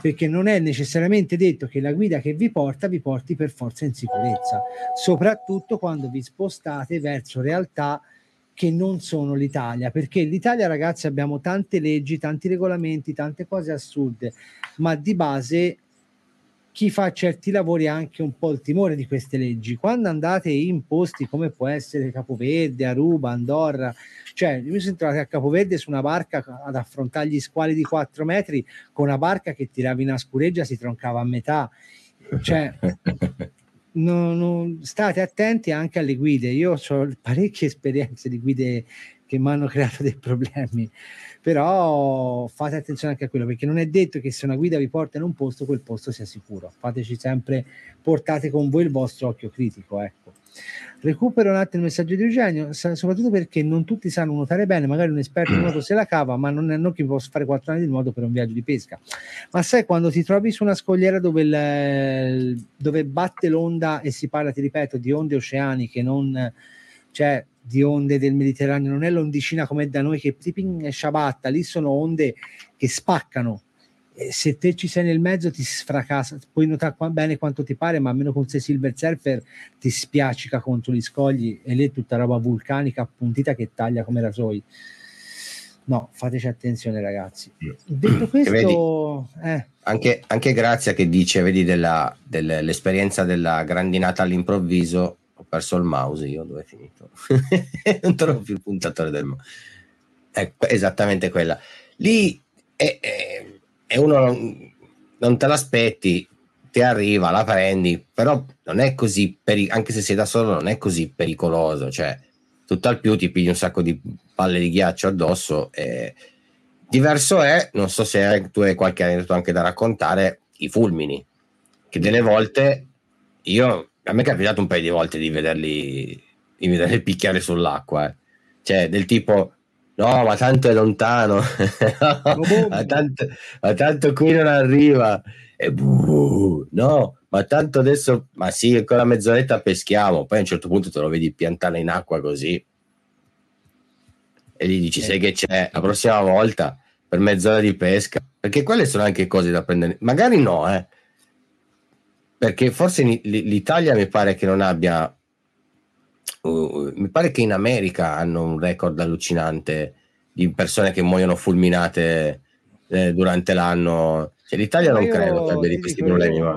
perché non è necessariamente detto che la guida che vi porta vi porti per forza in sicurezza, soprattutto quando vi spostate verso realtà che non sono l'Italia, perché l'Italia ragazzi abbiamo tante leggi, tanti regolamenti, tante cose assurde, ma di base chi fa certi lavori ha anche un po' il timore di queste leggi. Quando andate in posti come può essere Capoverde, Aruba, Andorra, cioè io mi sono trovato a Capoverde su una barca ad affrontare gli squali di 4 metri con una barca che tirava in scureggia si troncava a metà. Cioè, (laughs) non, non, state attenti anche alle guide. Io ho parecchie esperienze di guide che mi hanno creato dei problemi però fate attenzione anche a quello perché non è detto che se una guida vi porta in un posto quel posto sia sicuro. Fateci sempre portate con voi il vostro occhio critico ecco. Recupero un attimo il messaggio di Eugenio soprattutto perché non tutti sanno nuotare bene magari un esperto di (clears throat) nuoto se la cava ma non è non che posso fare quattro anni di nuoto per un viaggio di pesca. Ma sai quando ti trovi su una scogliera dove, il, dove batte l'onda e si parla ti ripeto di onde oceaniche non cioè di onde del Mediterraneo, non è l'ondicina come da noi che tiping e sciabatta, lì sono onde che spaccano se te ci sei nel mezzo ti sfracassa, puoi notare qua, bene quanto ti pare, ma almeno con sei Silver Surfer ti spiaccica contro gli scogli e lì è tutta roba vulcanica appuntita che taglia come rasoi. No, fateci attenzione ragazzi. Detto questo... Eh. Anche, anche Grazia che dice, vedi, della, dell'esperienza della grandinata all'improvviso, ho perso il mouse io, dove è finito? (laughs) non trovo più il puntatore del mouse. Ecco, esattamente quella. Lì è, è e uno non, non te l'aspetti, ti arriva, la prendi, però non è così, peri- anche se sei da solo, non è così pericoloso, cioè tutt'al più ti pigli un sacco di palle di ghiaccio addosso. E... Diverso è, non so se tu hai qualche aneddoto anche da raccontare, i fulmini, che delle volte io, a me è capitato un paio di volte di vederli, di vederli picchiare sull'acqua, eh. cioè del tipo No, ma tanto è lontano, (laughs) ma, tanto, ma, tanto, qui non arriva. E buh, no, ma tanto adesso, ma sì, ancora mezz'oretta peschiamo. Poi a un certo punto te lo vedi piantare in acqua così. E gli dici, eh. sai che c'è, la prossima volta per mezz'ora di pesca. Perché quelle sono anche cose da prendere. Magari no, eh. Perché forse l'Italia mi pare che non abbia uh, mi pare che in America hanno un record allucinante di persone che muoiono fulminate eh, durante l'anno. Cioè, L'Italia non credo che abbia di questi problemi. Ma...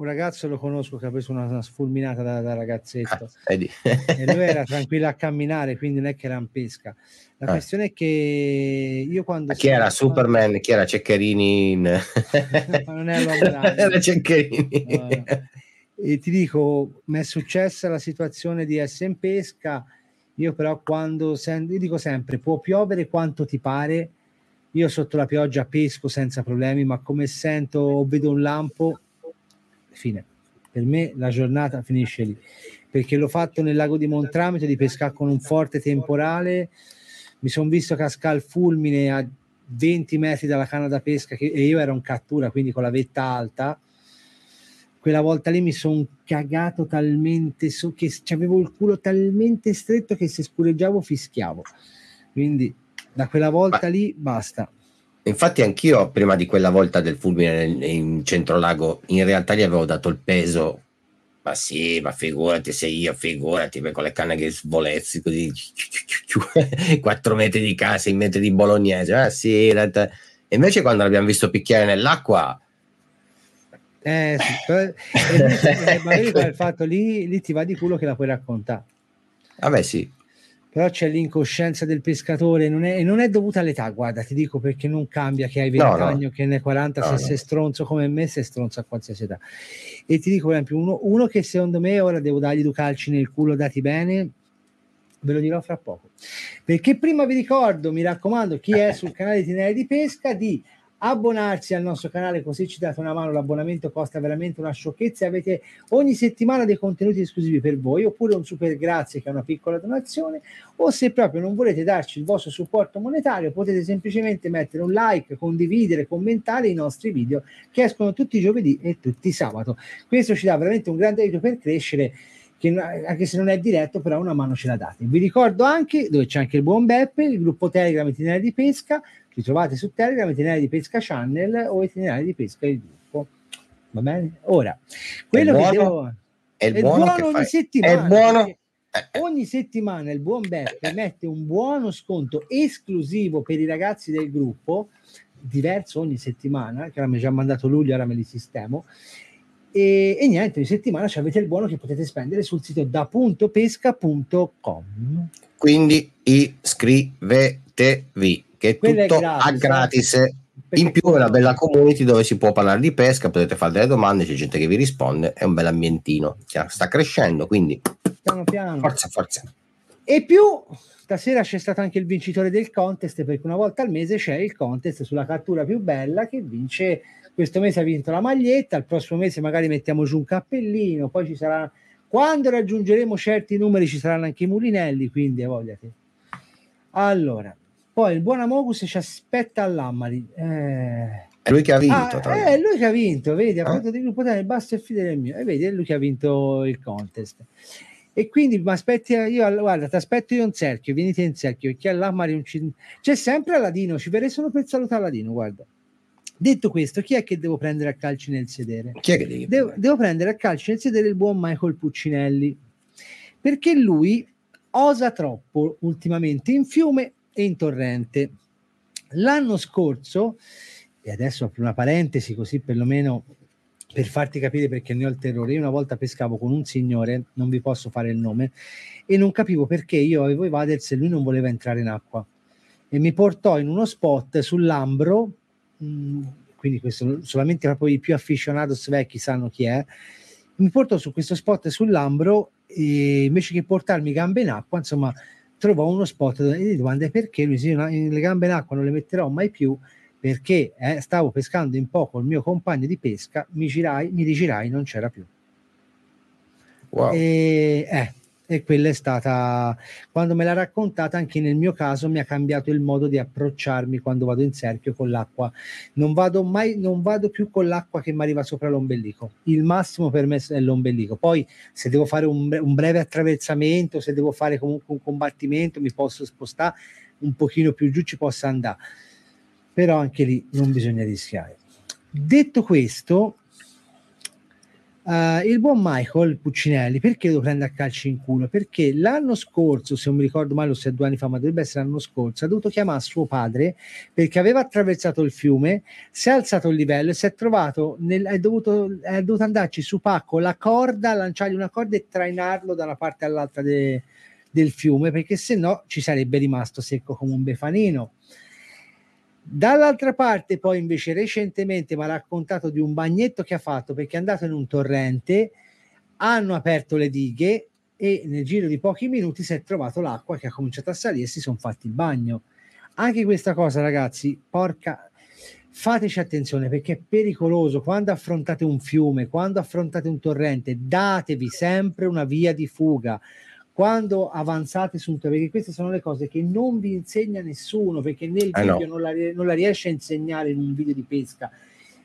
Un ragazzo lo conosco che ha preso una, una sfulminata da, da ragazzetto ah, e lui era (laughs) tranquillo a camminare, quindi non è che era in pesca. La ah. questione è che io quando... chi era Superman? Chi era Ceccherini? In... non è (laughs) Era Ceccherini. No, e ti dico, mi è successa la situazione di essere in pesca, io però quando sento, io dico sempre, può piovere quanto ti pare, io sotto la pioggia pesco senza problemi, ma come sento o vedo un lampo, fine. Per me la giornata finisce lì, perché l'ho fatto nel lago di Montramito di pescare con un forte temporale, mi sono visto cascare il fulmine a 20 metri dalla canna da pesca che, e io ero in cattura, quindi con la vetta alta, quella volta lì mi sono cagato talmente so che avevo il culo talmente stretto che se scureggiavo fischiavo. Quindi da quella volta Ma, lì basta infatti anch'io prima di quella volta del fulmine in centro lago in realtà gli avevo dato il peso ma sì, ma figurati se io, figurati, con le canne che svolezzi così, 4 (laughs) metri di casa, 6 metri di bolognese, ah sì, e invece quando l'abbiamo visto picchiare nell'acqua, eh, sì, eh, (laughs) magari il fatto lì, lì ti va di culo che la puoi raccontare. Vabbè, sì. Però c'è l'incoscienza del pescatore, non è, non è dovuta all'età, guarda, ti dico perché non cambia che hai 20 no, anni o che ne hai 40, no, se no. sei stronzo come me, sei stronzo a qualsiasi età. E ti dico, per esempio, uno, uno che secondo me ora devo dargli due calci nel culo dati bene, ve lo dirò fra poco. Perché prima vi ricordo, mi raccomando, chi è sul canale di Tinere di Pesca, di abbonarsi al nostro canale così ci date una mano l'abbonamento costa veramente una sciocchezza avete ogni settimana dei contenuti esclusivi per voi oppure un super grazie che è una piccola donazione o se proprio non volete darci il vostro supporto monetario potete semplicemente mettere un like condividere commentare i nostri video che escono tutti i giovedì e tutti i sabato questo ci dà veramente un grande aiuto per crescere che anche se non è diretto, però una mano ce la date. Vi ricordo anche dove c'è anche il buon Beppe, il gruppo Telegram Itinerari di Pesca, li trovate su Telegram, itinerari di pesca channel o itinerari di pesca il gruppo. Va bene? Ora, quello che devo... È il buono, buono ogni fai. settimana. È buono. Ogni settimana il buon Beppe mette un buono sconto esclusivo per i ragazzi del gruppo, diverso ogni settimana, che ora mi ha già mandato luglio, ora me li sistemo. E, e niente, ogni settimana avete il buono che potete spendere sul sito da.pesca.com. Quindi iscrivetevi che è Quello tutto è gratis, a gratis. Eh? In più è una bella community dove si può parlare di pesca, potete fare delle domande, c'è gente che vi risponde, è un bel ambientino, sta crescendo, quindi piano piano. forza, forza. E più, stasera c'è stato anche il vincitore del contest, perché una volta al mese c'è il contest sulla cattura più bella che vince, questo mese ha vinto la maglietta, il prossimo mese magari mettiamo giù un cappellino, poi ci sarà, quando raggiungeremo certi numeri ci saranno anche i mulinelli, quindi vogliate. Allora, poi il buon Amogus ci aspetta all'Ammari. Eh... È lui che ha vinto. Ah, è lui che ha vinto, vedi, ha fatto eh? di gruppo il basso e fidele mio. E vedi, è lui che ha vinto il contest. E quindi mi aspetti io, guarda, ti aspetto io in cerchio, venite in cerchio, perché all'Ammari non ci... c'è sempre Aladino, ci verrei solo per salutare Aladino, guarda. Detto questo, chi è che devo prendere a calci nel sedere? Chi è che devi devo, devo prendere a calci nel sedere il buon Michael Puccinelli, perché lui osa troppo ultimamente in fiume e in torrente. L'anno scorso, e adesso apro una parentesi così perlomeno per farti capire perché ne ho il terrore, io una volta pescavo con un signore, non vi posso fare il nome, e non capivo perché io avevo i vaders e lui non voleva entrare in acqua. E mi portò in uno spot sull'Ambro, mh, mm, quindi questo solamente proprio i più aficionados vecchi sanno chi è, mi portò su questo spot sull'Ambro e invece che portarmi gambe in acqua, insomma, trovò uno spot gli domande perché lui dice, le gambe in acqua non le metterò mai più perché eh, stavo pescando in poco il mio compagno di pesca, mi girai, mi rigirai, non c'era più. Wow. E, eh, e quella è stata, quando me l'ha raccontata, anche nel mio caso mi ha cambiato il modo di approcciarmi quando vado in cerchio con l'acqua. Non vado mai, non vado più con l'acqua che mi arriva sopra l'ombelico. Il massimo per me è l'ombelico. Poi se devo fare un, un breve attraversamento, se devo fare comunque un combattimento, mi posso spostare un pochino più giù, ci posso andare però anche lì non bisogna rischiare. Detto questo, uh, il buon Michael Puccinelli, perché lo prende a calci in culo? Perché l'anno scorso, se non mi ricordo male, o se due anni fa, ma dovrebbe essere l'anno scorso, ha dovuto chiamare suo padre perché aveva attraversato il fiume, si è alzato il livello e si è trovato, nel, è, dovuto, è dovuto andarci su pacco la corda, lanciargli una corda e trainarlo da una parte all'altra de, del fiume, perché se no ci sarebbe rimasto secco come un befanino Dall'altra parte, poi invece recentemente mi ha raccontato di un bagnetto che ha fatto perché è andato in un torrente, hanno aperto le dighe e nel giro di pochi minuti si è trovato l'acqua che ha cominciato a salire e si sono fatti il bagno. Anche questa cosa, ragazzi, porca, fateci attenzione perché è pericoloso quando affrontate un fiume, quando affrontate un torrente, datevi sempre una via di fuga quando avanzate su un tema, perché queste sono le cose che non vi insegna nessuno, perché nel eh video no. non, la, non la riesce a insegnare in un video di pesca,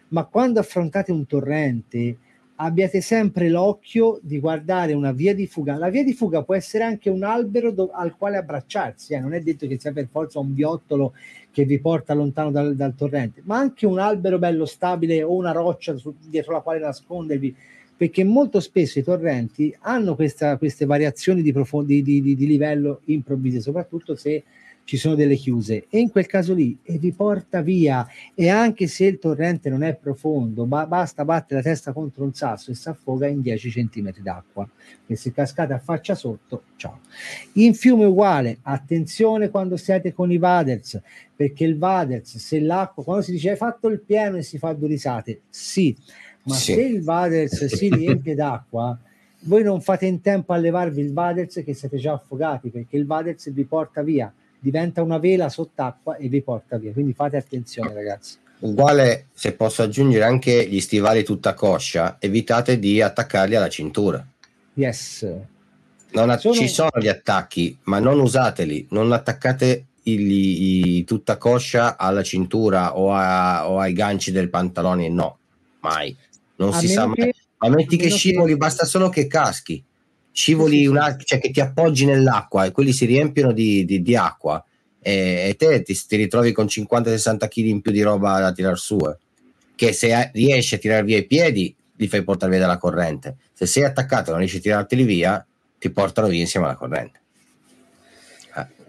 ma quando affrontate un torrente abbiate sempre l'occhio di guardare una via di fuga. La via di fuga può essere anche un albero do- al quale abbracciarsi, eh? non è detto che sia per forza un biottolo che vi porta lontano dal, dal torrente, ma anche un albero bello stabile o una roccia su- dietro la quale nascondervi perché molto spesso i torrenti hanno questa, queste variazioni di, profondi, di, di, di, livello improvvise, soprattutto se ci sono delle chiuse. E in quel caso lì e vi porta via e anche se il torrente non è profondo ba- basta battere la testa contro un sasso e si affoga in 10 cm d'acqua. E se cascate a faccia sotto ciao. In fiume uguale attenzione quando siete con i vaders perché il vaders se l'acqua quando si dice hai fatto il pieno e si fa due risate sì ma sì. se il Vaders si (laughs) riempie d'acqua, voi non fate in tempo a levarvi il Vaders che siete già affogati perché il Vaders vi porta via, diventa una vela sott'acqua e vi porta via. Quindi fate attenzione, ragazzi. Uguale, se posso aggiungere anche gli stivali tutta coscia, evitate di attaccarli alla cintura. Yes. A- sono... Ci sono gli attacchi, ma non usateli, non attaccate i, i, tutta coscia alla cintura o, a, o ai ganci del pantalone, no, mai non a si sa mai. Ma metti che scivoli, che... basta solo che caschi. Scivoli, sì, una, cioè che ti appoggi nell'acqua e quelli si riempiono di, di, di acqua e, e te ti, ti, ritrovi con 50-60 kg in più di roba da tirar su. Eh. Che se riesci a tirare via i piedi, li fai portare via dalla corrente. Se sei attaccato e non riesci a tirarteli via, ti portano via insieme alla corrente.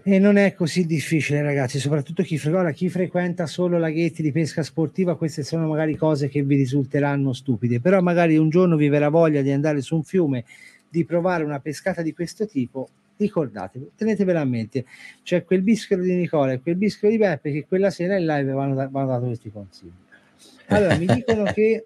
E non è così difficile, ragazzi, soprattutto chi, fre- chi, frequenta solo laghetti di pesca sportiva, queste sono magari cose che vi risulteranno stupide, però magari un giorno vi verrà voglia di andare su un fiume, di provare una pescata di questo tipo, ricordatevi, tenetevela a mente, c'è quel bischero di Nicola e quel bischero di Beppe che quella sera in live vanno, da- vanno dato questi consigli. Allora, mi dicono (laughs) che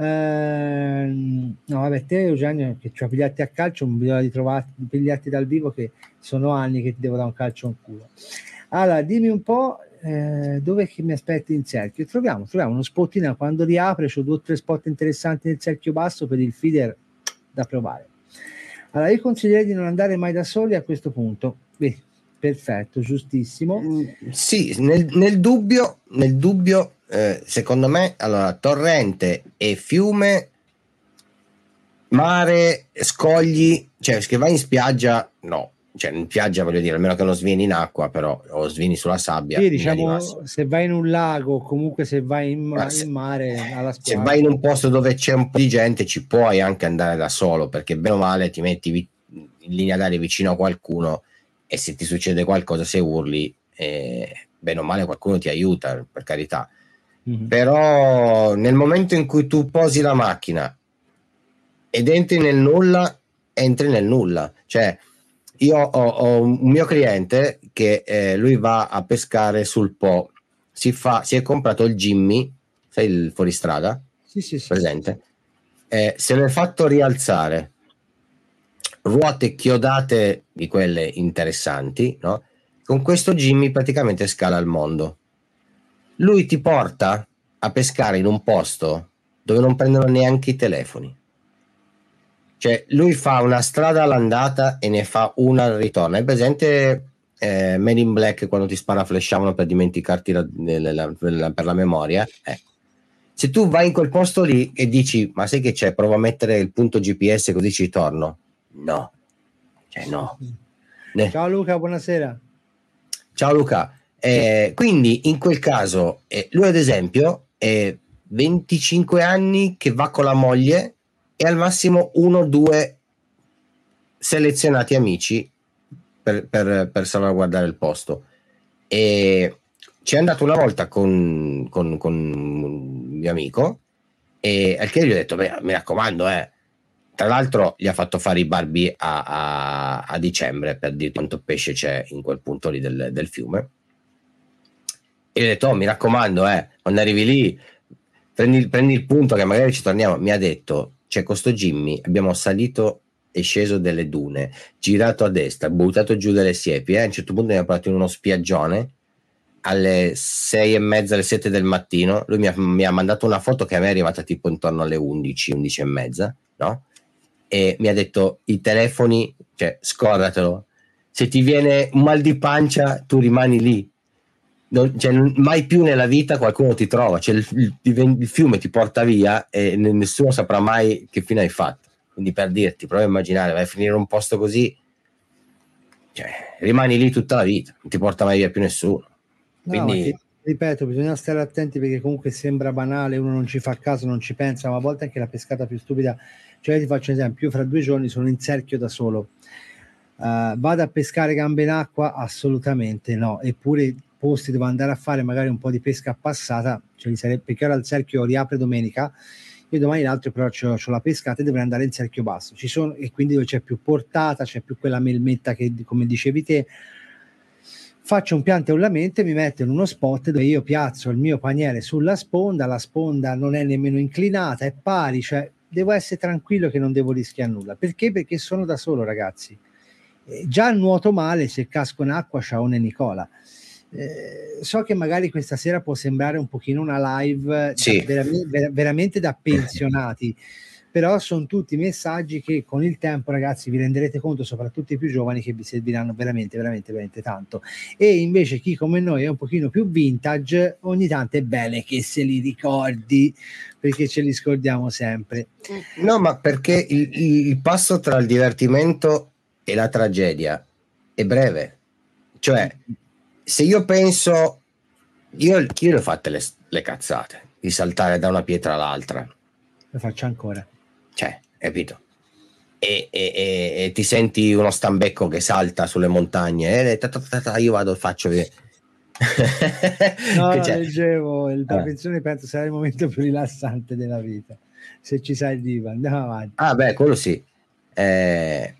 Ehm, no, vabbè, te Eugenio che ci ha pigliati a calcio, non bisogna di trovarti, pigliarti dal vivo che sono anni che ti devo dare un calcio in culo. Allora, dimmi un po' eh, dove mi aspetti in cerchio. Troviamo, troviamo uno spottino quando riapre, c'ho due o tre spot interessanti nel cerchio basso per il feeder da provare. Allora, io consiglierei di non andare mai da soli a questo punto. Beh, perfetto, giustissimo. Mm, sì, nel, nel dubbio, nel dubbio eh, secondo me, allora, torrente e fiume, mare, scogli, cioè che vai in spiaggia, no. cioè in spiaggia voglio dire, almeno che non svieni in acqua, però o svieni sulla sabbia. Sì, diciamo, se vai in un lago, comunque se vai in, ma in mare, alla spiaggia. Se vai in un posto dove c'è un po' di gente, ci puoi anche andare da solo, perché bene o male ti metti vi- in linea d'aria vicino a qualcuno e se ti succede qualcosa, se urli, eh, bene o male qualcuno ti aiuta, per carità. Mm-hmm. Però nel momento in cui tu posi la macchina ed entri nel nulla, entri nel nulla. Cioè, io ho, ho un mio cliente che eh, lui va a pescare sul Po, si, fa, si è comprato il Jimmy, sai il fuoristrada? Sì, sì, sì. Presente? Eh, se l'è fatto rialzare, ruote chiodate di quelle interessanti, no? Con questo Jimmy praticamente scala il mondo. Lui ti porta a pescare in un posto dove non prendono neanche i telefoni. Cioè, lui fa una strada all'andata e ne fa una al ritorno. È presente eh, Men in Black quando ti spara flashavano per dimenticarti la, la, la, per la memoria? Ecco. Se tu vai in quel posto lì e dici, ma sai che c'è, provo a mettere il punto GPS così ci torno. No. Cioè, no. Ciao Luca, buonasera. Ciao Luca. Eh, quindi in quel caso, eh, lui ad esempio è 25 anni che va con la moglie e al massimo uno o due selezionati amici per, per, per, salvaguardare il posto. E ci è andato una volta con, con, con un mio amico e al che gli ho detto, beh, mi raccomando, eh. Tra l'altro gli ha fatto fare i barbi a, a, a dicembre per dire quanto pesce c'è in quel punto lì del, del fiume. E gli ho detto, oh, mi raccomando, eh, quando arrivi lì, prendi, prendi il punto che magari ci torniamo. Mi ha detto, c'è questo Jimmy, abbiamo salito e sceso delle dune, girato a destra, buttato giù delle siepi, eh? a un certo punto abbiamo parlato in uno spiaggione alle sei e mezza, alle sette del mattino, lui mi ha, mi ha, mandato una foto che a me è arrivata tipo intorno alle 11, 11 e mezza, no? E mi ha detto i telefoni, cioè scordatelo, se ti viene un mal di pancia tu rimani lì, non, cioè, mai più nella vita qualcuno ti trova, cioè, il, il, il, fiume ti porta via e nessuno saprà mai che fine hai fatto. Quindi per dirti, prova a immaginare, vai a finire un posto così, cioè, rimani lì tutta la vita, non ti porta mai via più nessuno. Quindi... No, ripeto, bisogna stare attenti perché comunque sembra banale, uno non ci fa caso, non ci pensa, ma a volte anche la pescata più stupida. Cioè, ti faccio un esempio, io fra due giorni sono in cerchio da solo. Uh, vado a pescare gambe in acqua? Assolutamente no, eppure posti dove andare a fare magari un po' di pesca passata, cioè sarebbe, perché ora il cerchio riapre domenica, io domani l'altro però ho, la pescata e dovrei andare in cerchio basso, ci sono, e quindi dove c'è più portata, c'è più quella melmetta che come dicevi te, faccio un piante e mi metto in uno spot dove io piazzo il mio paniere sulla sponda, la sponda non è nemmeno inclinata, è pari, cioè devo essere tranquillo che non devo rischiare nulla. Perché? Perché sono da solo, ragazzi. Eh, già nuoto male se casco in acqua, ciao e Nicola. Eh, so che magari questa sera può sembrare un pochino una live sì. da, veramente, veramente da pensionati, però sono tutti messaggi che con il tempo, ragazzi, vi renderete conto, soprattutto i più giovani, che vi serviranno veramente, veramente, veramente tanto. E invece chi come noi è un pochino più vintage, ogni tanto è bene che se li ricordi, perché ce li scordiamo sempre. No, ma perché il, il passo tra il divertimento e la tragedia è breve. Cioè, se io penso, io, io le ho fatte le, le, cazzate di saltare da una pietra all'altra. Lo faccio ancora. Cioè, capito? E, e, e, e ti senti uno stambecco che salta sulle montagne e ta, ta, ta, io vado e faccio (laughs) no, (laughs) no, leggevo il, la pensione penso sarà il momento più rilassante della vita se ci sai il diva andiamo avanti ah beh quello sì eh,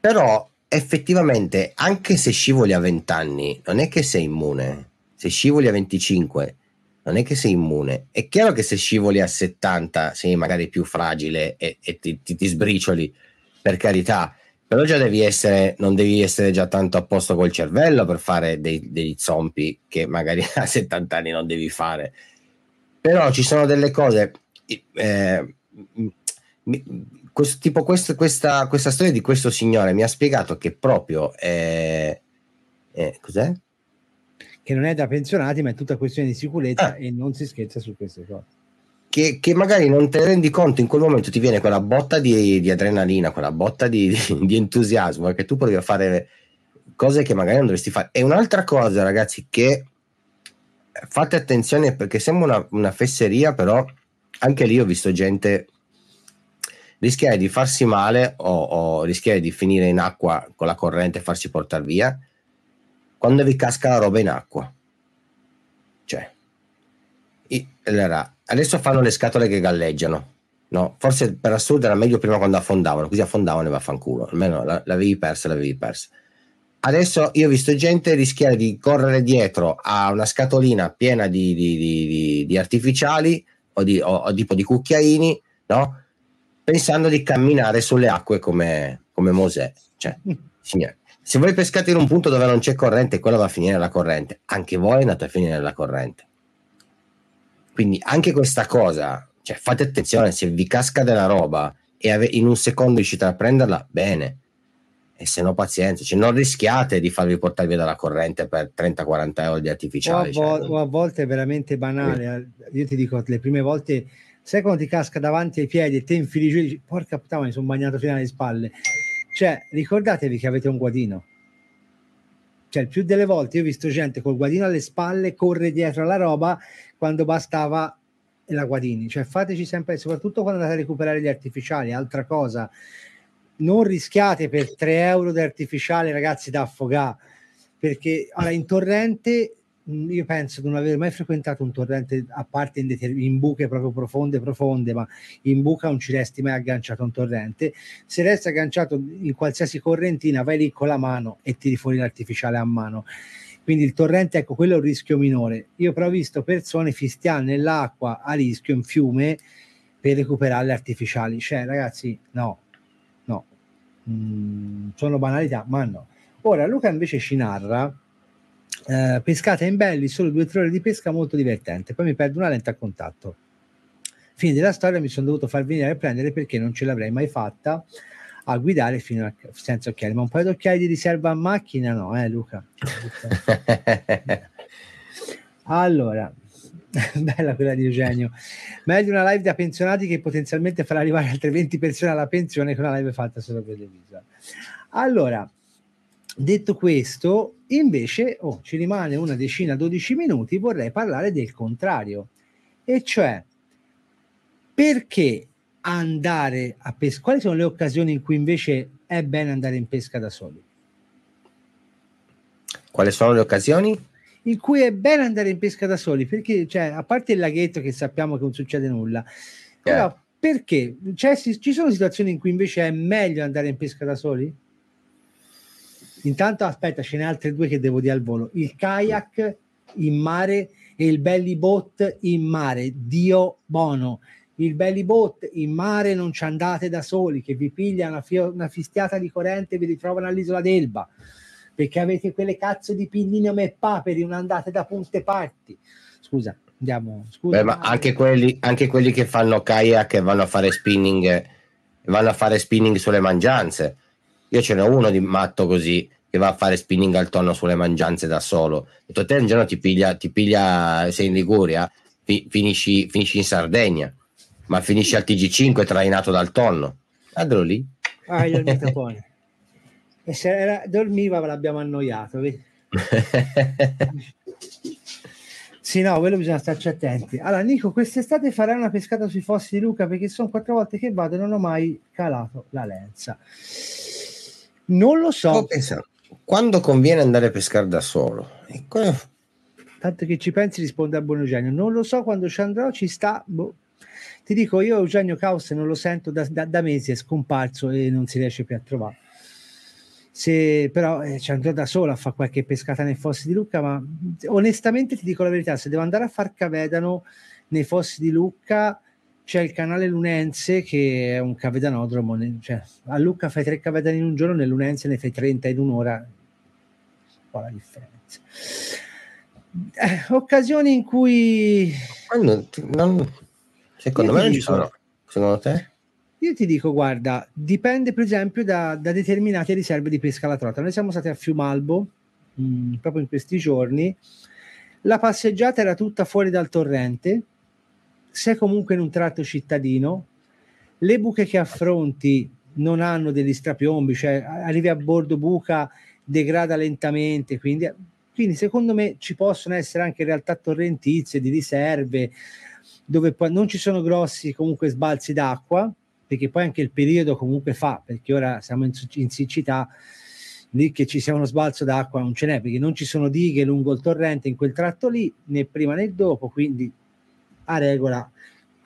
però effettivamente, anche se scivoli a 20 anni, non è che sei immune. Se scivoli a 25, non è che sei immune. È chiaro che se scivoli a 70 sei magari più fragile e, e ti, ti, ti, sbricioli, per carità. Però già devi essere, non devi essere già tanto a posto col cervello per fare dei, dei zompi che magari (laughs) a 70 anni non devi fare. Però ci sono delle cose. Eh, questo, tipo questo, questa, questa, storia di questo signore mi ha spiegato che proprio eh, eh, cos'è? Che non è da pensionati, ma è tutta questione di sicurezza ah. e non si scherza su queste cose. Che, che, magari non te ne rendi conto, in quel momento ti viene quella botta di, di adrenalina, quella botta di, di, di entusiasmo che tu potevi fare cose che magari non dovresti fare. E un'altra cosa, ragazzi, che fate attenzione perché sembra una, una fesseria, però anche lì ho visto gente rischiare di farsi male o, o, rischiare di finire in acqua con la corrente e farsi portare via quando vi casca la roba in acqua. Cioè, allora, adesso fanno le scatole che galleggiano. No, forse per assurdo era meglio prima quando affondavano, così affondavano e vaffanculo. Almeno l'avevi persa, l'avevi persa. Adesso io ho visto gente rischiare di correre dietro a una scatolina piena di, di, di, di artificiali o o, o tipo di cucchiaini, no? Pensando di camminare sulle acque come, come Mosè. Cioè, signore, se voi pescate in un punto dove non c'è corrente, quello va a finire la corrente. Anche voi andate a finire la corrente. Quindi anche questa cosa, cioè fate attenzione, se vi casca della roba e ave- in un secondo riuscite a prenderla, bene. E se no pazienza, cioè non rischiate di farvi portare via dalla corrente per 30-40 euro di artificiali. O a, vo- cioè, o a volte è veramente banale. Sì. Io ti dico, le prime volte sai quando ti casca davanti ai piedi e te infili giù e dici porca puttana mi sono bagnato fino alle spalle. Cioè ricordatevi che avete un guadino. Cioè il più delle volte io ho visto gente col guadino alle spalle corre dietro alla roba quando bastava la guadini. Cioè fateci sempre soprattutto quando andate a recuperare gli artificiali altra cosa. Non rischiate per 3 euro di artificiale ragazzi da affogare perché allora, in torrente io penso di non aver mai frequentato un torrente a parte in, deter- in, buche proprio profonde profonde ma in buca non ci resti mai agganciato a un torrente. Se resti agganciato in qualsiasi correntina vai lì con la mano e tiri fuori l'artificiale a mano. Quindi il torrente ecco quello è un rischio minore. Io però ho visto persone fistiare nell'acqua a rischio in fiume per recuperare le artificiali. Cioè ragazzi no no. Mm, sono banalità ma no. Ora Luca invece ci narra eh, pescata in belli, solo due o tre ore di pesca molto divertente. Poi mi perdo una lente a contatto. Fine della storia, mi sono dovuto far venire a prendere perché non ce l'avrei mai fatta a guidare fino a, senza occhiali. Ma un paio di occhiali di riserva a macchina, no, eh, Luca? (laughs) allora, (laughs) bella quella di Eugenio. Meglio una live da pensionati che potenzialmente farà arrivare altre 20 persone alla pensione che una live fatta solo per televisione. Allora, Detto questo, invece, oh, ci rimane una decina, 12 minuti, vorrei parlare del contrario, e cioè perché andare a pesca? Quali sono le occasioni in cui invece è bene andare in pesca da soli? Quali sono le occasioni? In cui è bene andare in pesca da soli, perché, cioè, a parte il laghetto che sappiamo che non succede nulla, yeah. però perché cioè, ci sono situazioni in cui invece è meglio andare in pesca da soli? Intanto aspetta, ce n'è altre due che devo dire al volo. Il kayak in mare e il belly boat in mare. Dio buono. Il belly boat in mare non ci andate da soli, che vi piglia una, fio- una fistiata di corrente e vi ritrovano all'isola d'Elba. Perché avete quelle cazzo di pinline come paperi, non andate da punte parti. Scusa, andiamo. Scusa, Beh, ma anche quelli, anche quelli che fanno kayak e vanno a fare spinning, vanno a fare spinning sulle mangianze io ce n'ho uno di matto così che va a fare spinning al tonno sulle mangianze da solo. E tu te un giorno ti piglia, ti piglia sei in Liguria, fi, finisci, finisci, in Sardegna, ma finisci al TG5 trainato dal tonno. Guardalo lì. Ah, il (laughs) E se era, dormiva l'abbiamo annoiato. (laughs) sì, no, quello bisogna starci attenti. Allora, Nico, quest'estate farai una pescata sui fossi di Luca perché sono quattro volte che vado e non ho mai calato la lenza. Non lo so. quando conviene andare a pescare da solo? Ecco. Tanto che ci pensi risponde a buon Eugenio. Non lo so quando ci andrò, ci sta. Boh. Ti dico, io Eugenio Caos non lo sento da, da, da, mesi, è scomparso e non si riesce più a trovare. Se però eh, ci andrò da solo a fare qualche pescata nei fossi di Lucca, ma onestamente ti dico la verità, se devo andare a far cavedano nei fossi di Lucca, c'è il canale Lunense che è un cavedanodromo, cioè, a Lucca fai tre cavedani in un giorno, nell'Unense ne fai 30 in un'ora. Qual è la differenza? Eh, occasioni in cui... Non, non, secondo me non ci sono. Secondo te? Io ti dico, guarda, dipende per esempio da, da determinate riserve di pesca alla trota. Noi siamo stati a Fiumalbo mh, mm, proprio in questi giorni. La passeggiata era tutta fuori dal torrente, sei comunque in un tratto cittadino, le buche che affronti non hanno degli strapiombi, cioè arrivi a bordo buca degrada lentamente, quindi, quindi secondo me ci possono essere anche realtà torrentizie di riserve dove poi non ci sono grossi comunque sbalzi d'acqua, perché poi anche il periodo comunque fa, perché ora siamo in, in siccità, lì che ci sia uno sbalzo d'acqua non ce n'è, perché non ci sono dighe lungo il torrente in quel tratto lì, né prima né dopo, quindi a regola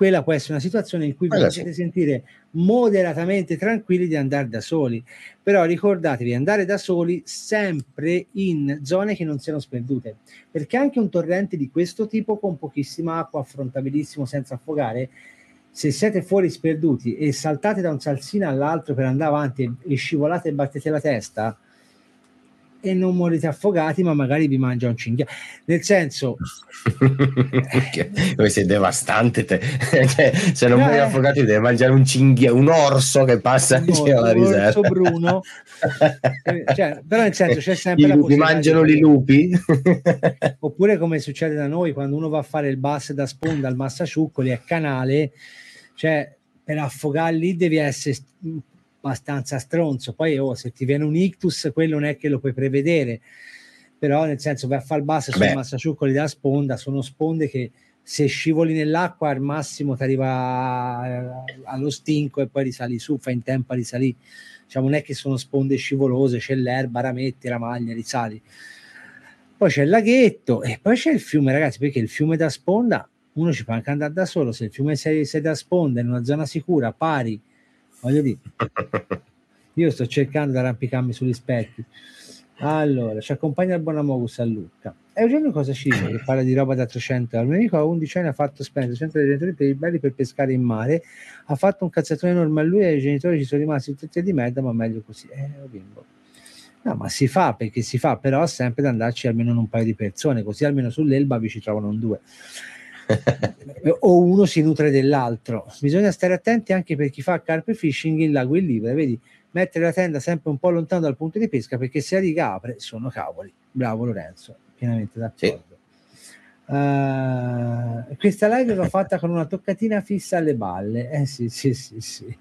quella può essere una situazione in cui vi potete sì. sentire moderatamente tranquilli di andare da soli. Però ricordatevi, andare da soli sempre in zone che non siano sperdute, perché anche un torrente di questo tipo con pochissima acqua, affrontabilissimo senza affogare, se siete fuori sperduti e saltate da un salsino all'altro per andare avanti e scivolate e battete la testa, e non morite affogati, ma magari vi mangia un cinghiale. Nel senso, (laughs) come sei devastante, te. (laughs) cioè, se non eh, muori affogati, devi mangiare un cinghiale, un orso che passa in cima alla riserva. Un orso bruno, cioè, però nel senso c'è sempre (laughs) I la lupi mangiano i lupi. Oppure, come succede da noi quando uno va a fare il bus da sponda al Massasciuccoli a canale, cioè per affogarli devi essere abbastanza stronzo. Poi oh, se ti viene un ictus, quello non è che lo puoi prevedere, però nel senso vai a fare il basso sul massasciuccoli da sponda, sono sponde che se scivoli nell'acqua al massimo ti arriva eh, allo stinco e poi risali su, fai in tempo a risalire. Diciamo, non è che sono sponde scivolose, c'è l'erba, rametti, la maglia, risali. Poi c'è il laghetto e poi c'è il fiume, ragazzi, perché il fiume da sponda uno ci può anche andare da solo. Se il fiume sei, sei da sponda in una zona sicura, pari voglio dire, io sto cercando di arrampicarmi sugli specchi. Allora, ci accompagna il buon Amogus a Lucca. Eugenio cosa ci dice? Che parla di roba da 300 euro. Il amico a 11 anni ha fatto spendere 100 genitori per i belli per pescare in mare. Ha fatto un cazzatone enorme a lui e i genitori ci sono rimasti tutti di merda, ma meglio così. Eh, bimbo. No, ma si fa perché si fa, però sempre da andarci almeno un paio di persone, così almeno sull'Elba vi ci trovano un due. O uno si nutre dell'altro. Bisogna stare attenti anche per chi fa carpe fishing in lago in libera, vedi, mettere la tenda sempre un po' lontano dal punto di pesca perché se la riga apre sono cavoli. Bravo Lorenzo, pienamente d'accordo. Sì. Uh, questa live l'ho fatta con una toccatina fissa alle balle. Eh sì, sì, sì, sì.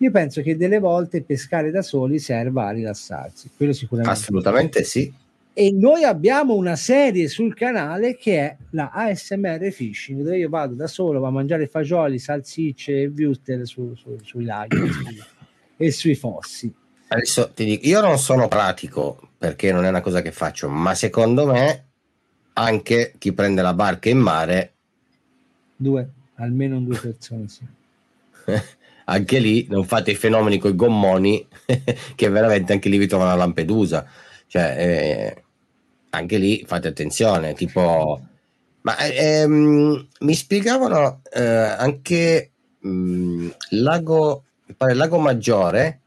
Io penso che delle volte pescare da soli serva a rilassarsi. Quello sicuramente. Assolutamente sì e noi abbiamo una serie sul canale che è la ASMR Fishing dove io vado da solo a mangiare fagioli, salsicce e wuster su, su, sui laghi e sui fossi. Adesso ti dico, io non sono pratico perché non è una cosa che faccio, ma secondo me anche chi prende la barca in mare due, almeno due persone sì. (laughs) anche lì non fate i fenomeni con i gommoni (laughs) che veramente anche lì vi trovano a Lampedusa cioè eh, anche lì fate attenzione, tipo... Ma ehm, mi spiegavano eh, anche mh, mm, Lago, pare Lago Maggiore,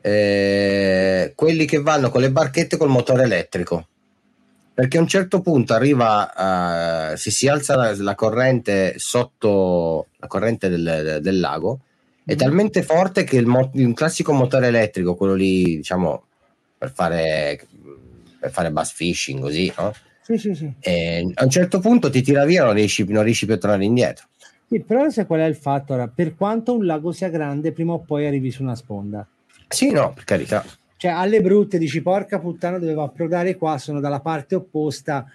eh, quelli che vanno con le barchette col motore elettrico. Perché a un certo punto arriva, uh, si, si alza la, la, corrente sotto la corrente del, del lago, è mm. talmente forte che il mo- un classico motore elettrico, quello lì, diciamo, per fare per fare bass fishing così, no? Sì, sì, sì. E a un certo punto ti tira via, non riesci, non riesci più a tornare indietro. Sì, però sai qual è il fatto? Ora, per quanto un lago sia grande, prima o poi arrivi su una sponda. Sì, no, per carità. Cioè, alle brutte dici, porca puttana, dovevo approdare qua, sono dalla parte opposta,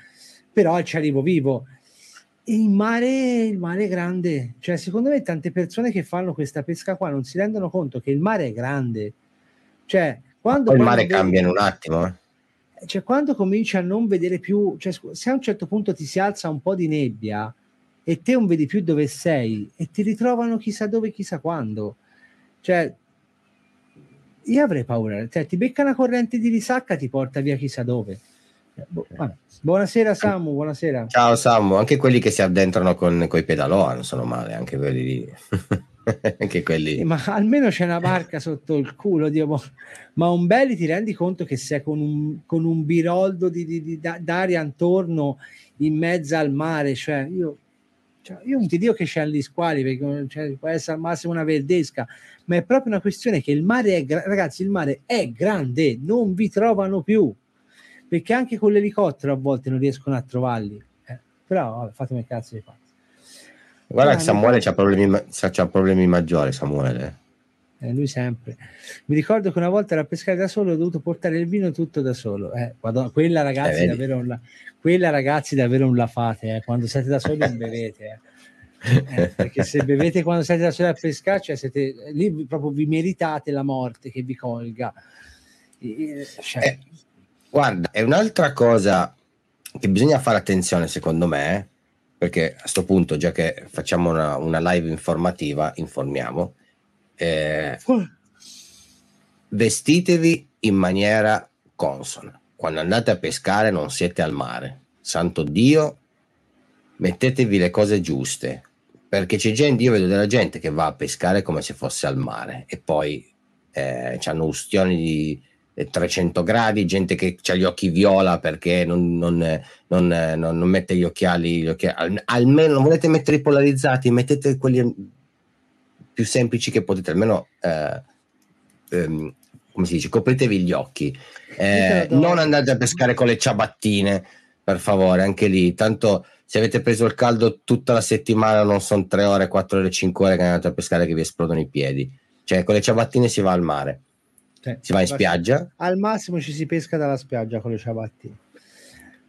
però ci arrivo vivo. E il mare, il mare è grande. Cioè, secondo me tante persone che fanno questa pesca qua non si rendono conto che il mare è grande. Cioè, quando... il mare cambia in un attimo, eh cioè, quando cominci a non vedere più, cioè, se a un certo punto ti si alza un po' di nebbia e te non vedi più dove sei e ti ritrovano chissà dove, chissà quando, cioè, io avrei paura, cioè, ti becca una corrente di risacca, ti porta via chissà dove. Eh, boh, buonasera Samu, buonasera. Ciao Samu, anche quelli che si addentrano con i pedalò non sono male, anche quelli lì. (laughs) (laughs) anche quelli. ma almeno c'è una barca sotto il culo, Dio. ma un belli ti rendi conto che sei con un, con un biroldo di, di, di, d'aria intorno in mezzo al mare, cioè io, cioè, io non ti dico che c'è gli squali, perché cioè, può essere al massimo una verdesca, ma è proprio una questione che il mare è, ragazzi, il mare è grande, non vi trovano più, perché anche con l'elicottero a volte non riescono a trovarli, eh, però vabbè, fatemi cazzo di fatto. Guarda che Samuele c'ha problemi, c'ha problemi maggiori, Samuele. eh, lui sempre. Mi ricordo che una volta era a pescare da solo, ho dovuto portare il vino tutto da solo. Eh, madonna, quella ragazzi, eh, davvero un, quella ragazzi davvero un la fate, eh. quando siete da soli non bevete. Eh. Eh, perché se bevete quando siete da soli a pescare, cioè siete, lì proprio vi meritate la morte che vi colga. Cioè... Eh, guarda, è un'altra cosa che bisogna fare attenzione secondo me, perché a questo punto, già che facciamo una, una live informativa, informiamo, eh, vestitevi in maniera consona. Quando andate a pescare non siete al mare. Hanno Dio, mettetevi le cose giuste. Perché c'è gente, io vedo della gente che va a pescare come se fosse al mare e poi eh, hanno ustioni di 300 gradi, gente che ha gli occhi viola perché non, non, non, non mette gli occhiali, gli occhiali, almeno non volete mettere i polarizzati, mettete quelli più semplici che potete, almeno eh, ehm, come si dice, copritevi gli occhi. Eh, non andate a pescare con le ciabattine, per favore, anche lì. Tanto se avete preso il caldo tutta la settimana, non sono 3 ore, 4 ore, 5 ore che andate a pescare che vi esplodono i piedi. Cioè, con le ciabattine si va al mare. Sì, si va in spiaggia. Al massimo ci si pesca dalla spiaggia con le ciabattine.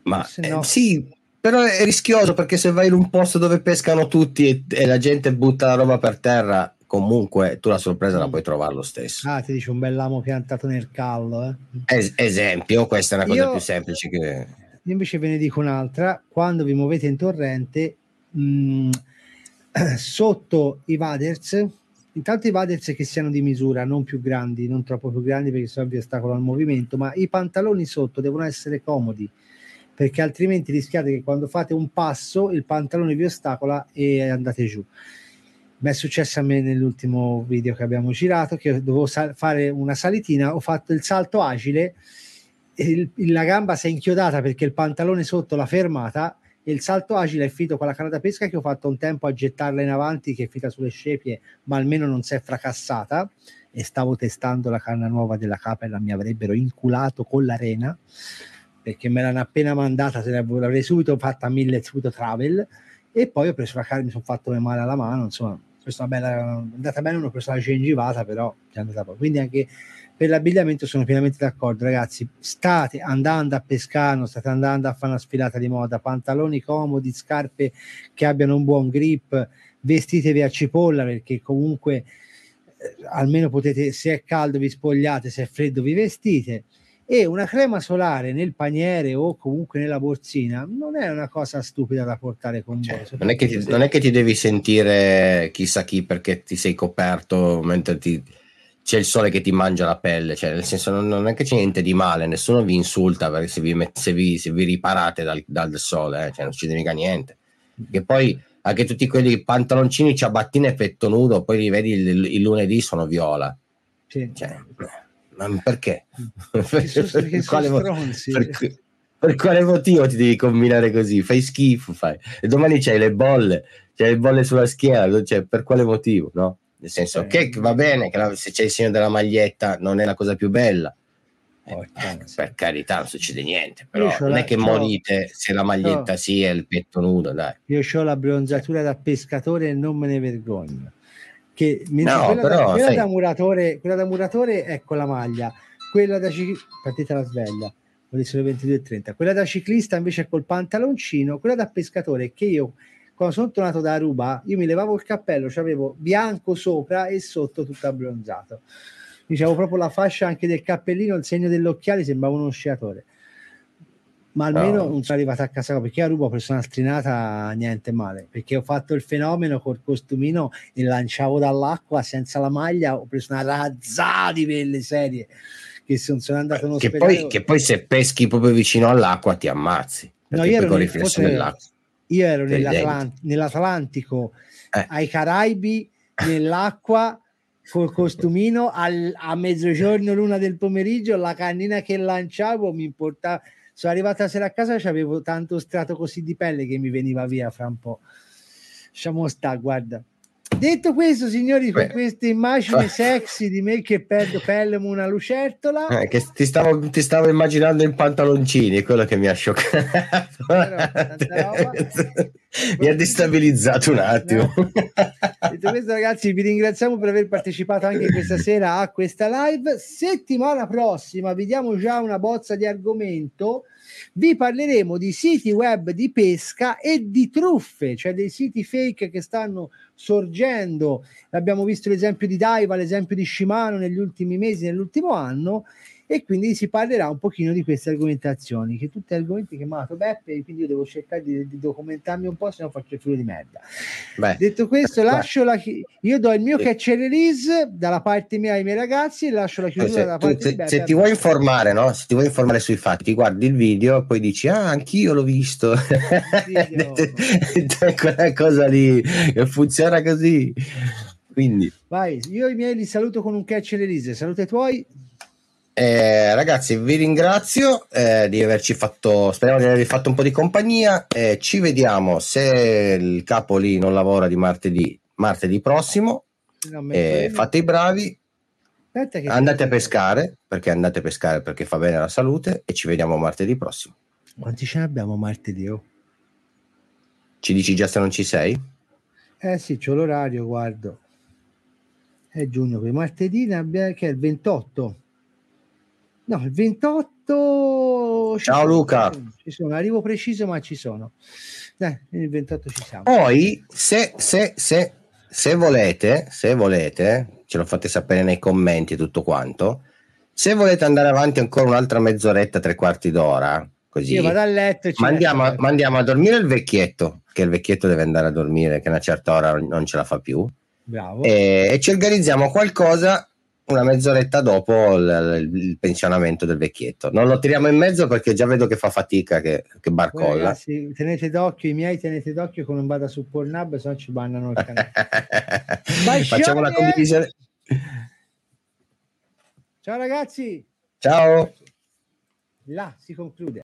Ma no... eh, sì, però è rischioso perché se vai in un posto dove pescano tutti e, e la gente butta la roba per terra, comunque tu la sorpresa mm. la puoi trovare lo stesso. Ah, ti dice un bell'amo piantato nel callo. Eh? Es- esempio, questa è una cosa io, più semplice che... Io invece ve ne dico un'altra, quando vi muovete in torrente, mh, mm, (clears throat) sotto i vaders, intanto i vaders che siano di misura, non più grandi, non troppo più grandi perché sono vi ostacolano al movimento, ma i pantaloni sotto devono essere comodi perché altrimenti rischiate che quando fate un passo il pantalone vi ostacola e andate giù. Mi è successo a me nell'ultimo video che abbiamo girato che dovevo sal- fare una salitina ho fatto il salto agile il, la gamba si è inchiodata perché il pantalone sotto l'ha fermata il salto agile è finito con la canna da pesca che ho fatto un tempo a gettarla in avanti che è finita sulle scepie ma almeno non si è fracassata e stavo testando la canna nuova della capella mi avrebbero inculato con l'arena perché me l'hanno appena mandata se l'avrei subito fatta a mille subito travel e poi ho preso la carne mi sono fatto male alla mano insomma questa bella, è andata bene, una persona cengivata, però è andata poi. Quindi anche per l'abbigliamento sono pienamente d'accordo, ragazzi. State andando a pescare, non state andando a fare una sfilata di moda, pantaloni comodi, scarpe che abbiano un buon grip, vestitevi a cipolla perché comunque eh, almeno potete, se è caldo vi spogliate, se è freddo vi vestite e una crema solare nel paniere o comunque nella borsina non è una cosa stupida da portare con cioè, voi. Non è, ti, non è, che ti, devi sentire chissà chi perché ti sei coperto mentre ti, c'è il sole che ti mangia la pelle, cioè nel senso non, non è che c'è niente di male, nessuno vi insulta perché se vi, se vi, se vi riparate dal, dal sole, eh, cioè non succede mica niente. Che poi anche tutti quelli pantaloncini, ciabattine e petto nudo, poi li vedi il, il lunedì sono viola. Sì. Cioè, ma perché? (laughs) per, quale per, per, quale motivo ti devi combinare così? Fai schifo, fai. E domani c'hai le bolle, c'hai le bolle sulla schiena, cioè, per quale motivo, no? Nel senso sì. che va bene che la, se c'è il segno della maglietta non è la cosa più bella. Eh, oh, per carità non succede niente però non la, è che morite se la maglietta no. sì e il petto nudo dai. io ho la bronzatura da pescatore e non me ne vergogno che no, quella, però, da, quella, da muratore, quella da muratore è con la maglia, quella da ciclista, partita la sveglia, sono le 22.30, quella da ciclista invece è col pantaloncino, quella da pescatore che io quando sono tornato da Aruba, io mi levavo il cappello, avevo bianco sopra e sotto tutto abbronzato. Dicevo proprio la fascia anche del cappellino, il segno dell'occhiale, sembrava uno sciatore ma almeno no. non sono arrivato a casa perché a Rubo ho preso una strinata niente male perché ho fatto il fenomeno col costumino e lanciavo dall'acqua senza la maglia ho preso una razzata di pelle serie che sono, sono andato in che poi, che poi se peschi proprio vicino all'acqua ti ammazzi no, io, ero nel, fosse, io ero nell'Atlant- nell'Atlantico eh. ai Caraibi nell'acqua col costumino al, a mezzogiorno l'una del pomeriggio la cannina che lanciavo mi portava sono arrivata la sera a casa avevo tanto strato così di pelle che mi veniva via fra un po'. Lasciamo sta, guarda. Detto questo, signori, con queste immagini sexy di me che perdo Pelham una lucertola, eh, che ti stavo, ti stavo, immaginando in pantaloncini, è quello che mi ha scioccato. (laughs) mi ha destabilizzato un attimo. Detto questo, ragazzi, vi ringraziamo per aver partecipato anche questa sera a questa live. Settimana prossima vi diamo già una bozza di argomento vi parleremo di siti web di pesca e di truffe, cioè dei siti fake che stanno sorgendo. Abbiamo visto l'esempio di Daiva, l'esempio di Shimano negli ultimi mesi, nell'ultimo anno e quindi si parlerà un pochino di queste argomentazioni, che tutti argomenti che mi ha dato Beppe, quindi io devo cercare di, di, documentarmi un po', se no faccio il filo di merda. Beh, Detto questo, beh, lascio la io do il mio sì. catch release dalla parte mia ai miei ragazzi e lascio la chiusura se, dalla parte tu, di Beppe. Se ti vuoi informare, no? Se ti vuoi informare sui fatti, guardi il video e poi dici "Ah, anch'io l'ho visto". (laughs) Quella cosa lì che funziona così. Quindi Vai, io i miei li saluto con un catch release. Saluta i tuoi. Eh, ragazzi, vi ringrazio eh, di averci fatto. Speriamo di avervi fatto un po' di compagnia. Eh, ci vediamo se il capo lì non lavora di martedì, martedì prossimo. Eh, fate i bravi. Andate a pescare perché andate a pescare perché fa bene alla salute e ci vediamo martedì prossimo. Quanti ce ne abbiamo martedì? Oh? Ci dici già se non ci sei? Eh sì, c'ho l'orario, guardo. È giugno, martedì ne abbiamo, che è il 28. No, il 28. Ciao Luca. Ci sono, arrivo preciso, ma ci sono. Dai, il 28 ci siamo. Poi, se, se, se, se volete, se volete, ce lo fate sapere nei commenti tutto quanto. Se volete andare avanti ancora un'altra mezz'oretta, tre quarti d'ora, così. Io vado a letto e mandiamo, mandiamo a dormire il vecchietto, che il vecchietto deve andare a dormire, che a una certa ora non ce la fa più. Bravo. E, e ci organizziamo qualcosa una mezz'oretta dopo il, il, pensionamento del vecchietto. Non lo tiriamo in mezzo perché già vedo che fa fatica, che, che barcolla. Ragazzi, tenete d'occhio, i miei tenete d'occhio che non vada su Pornhub, se no ci bannano il canale. (laughs) Facciamo la condivisione. Ciao ragazzi. Ciao. Là si conclude.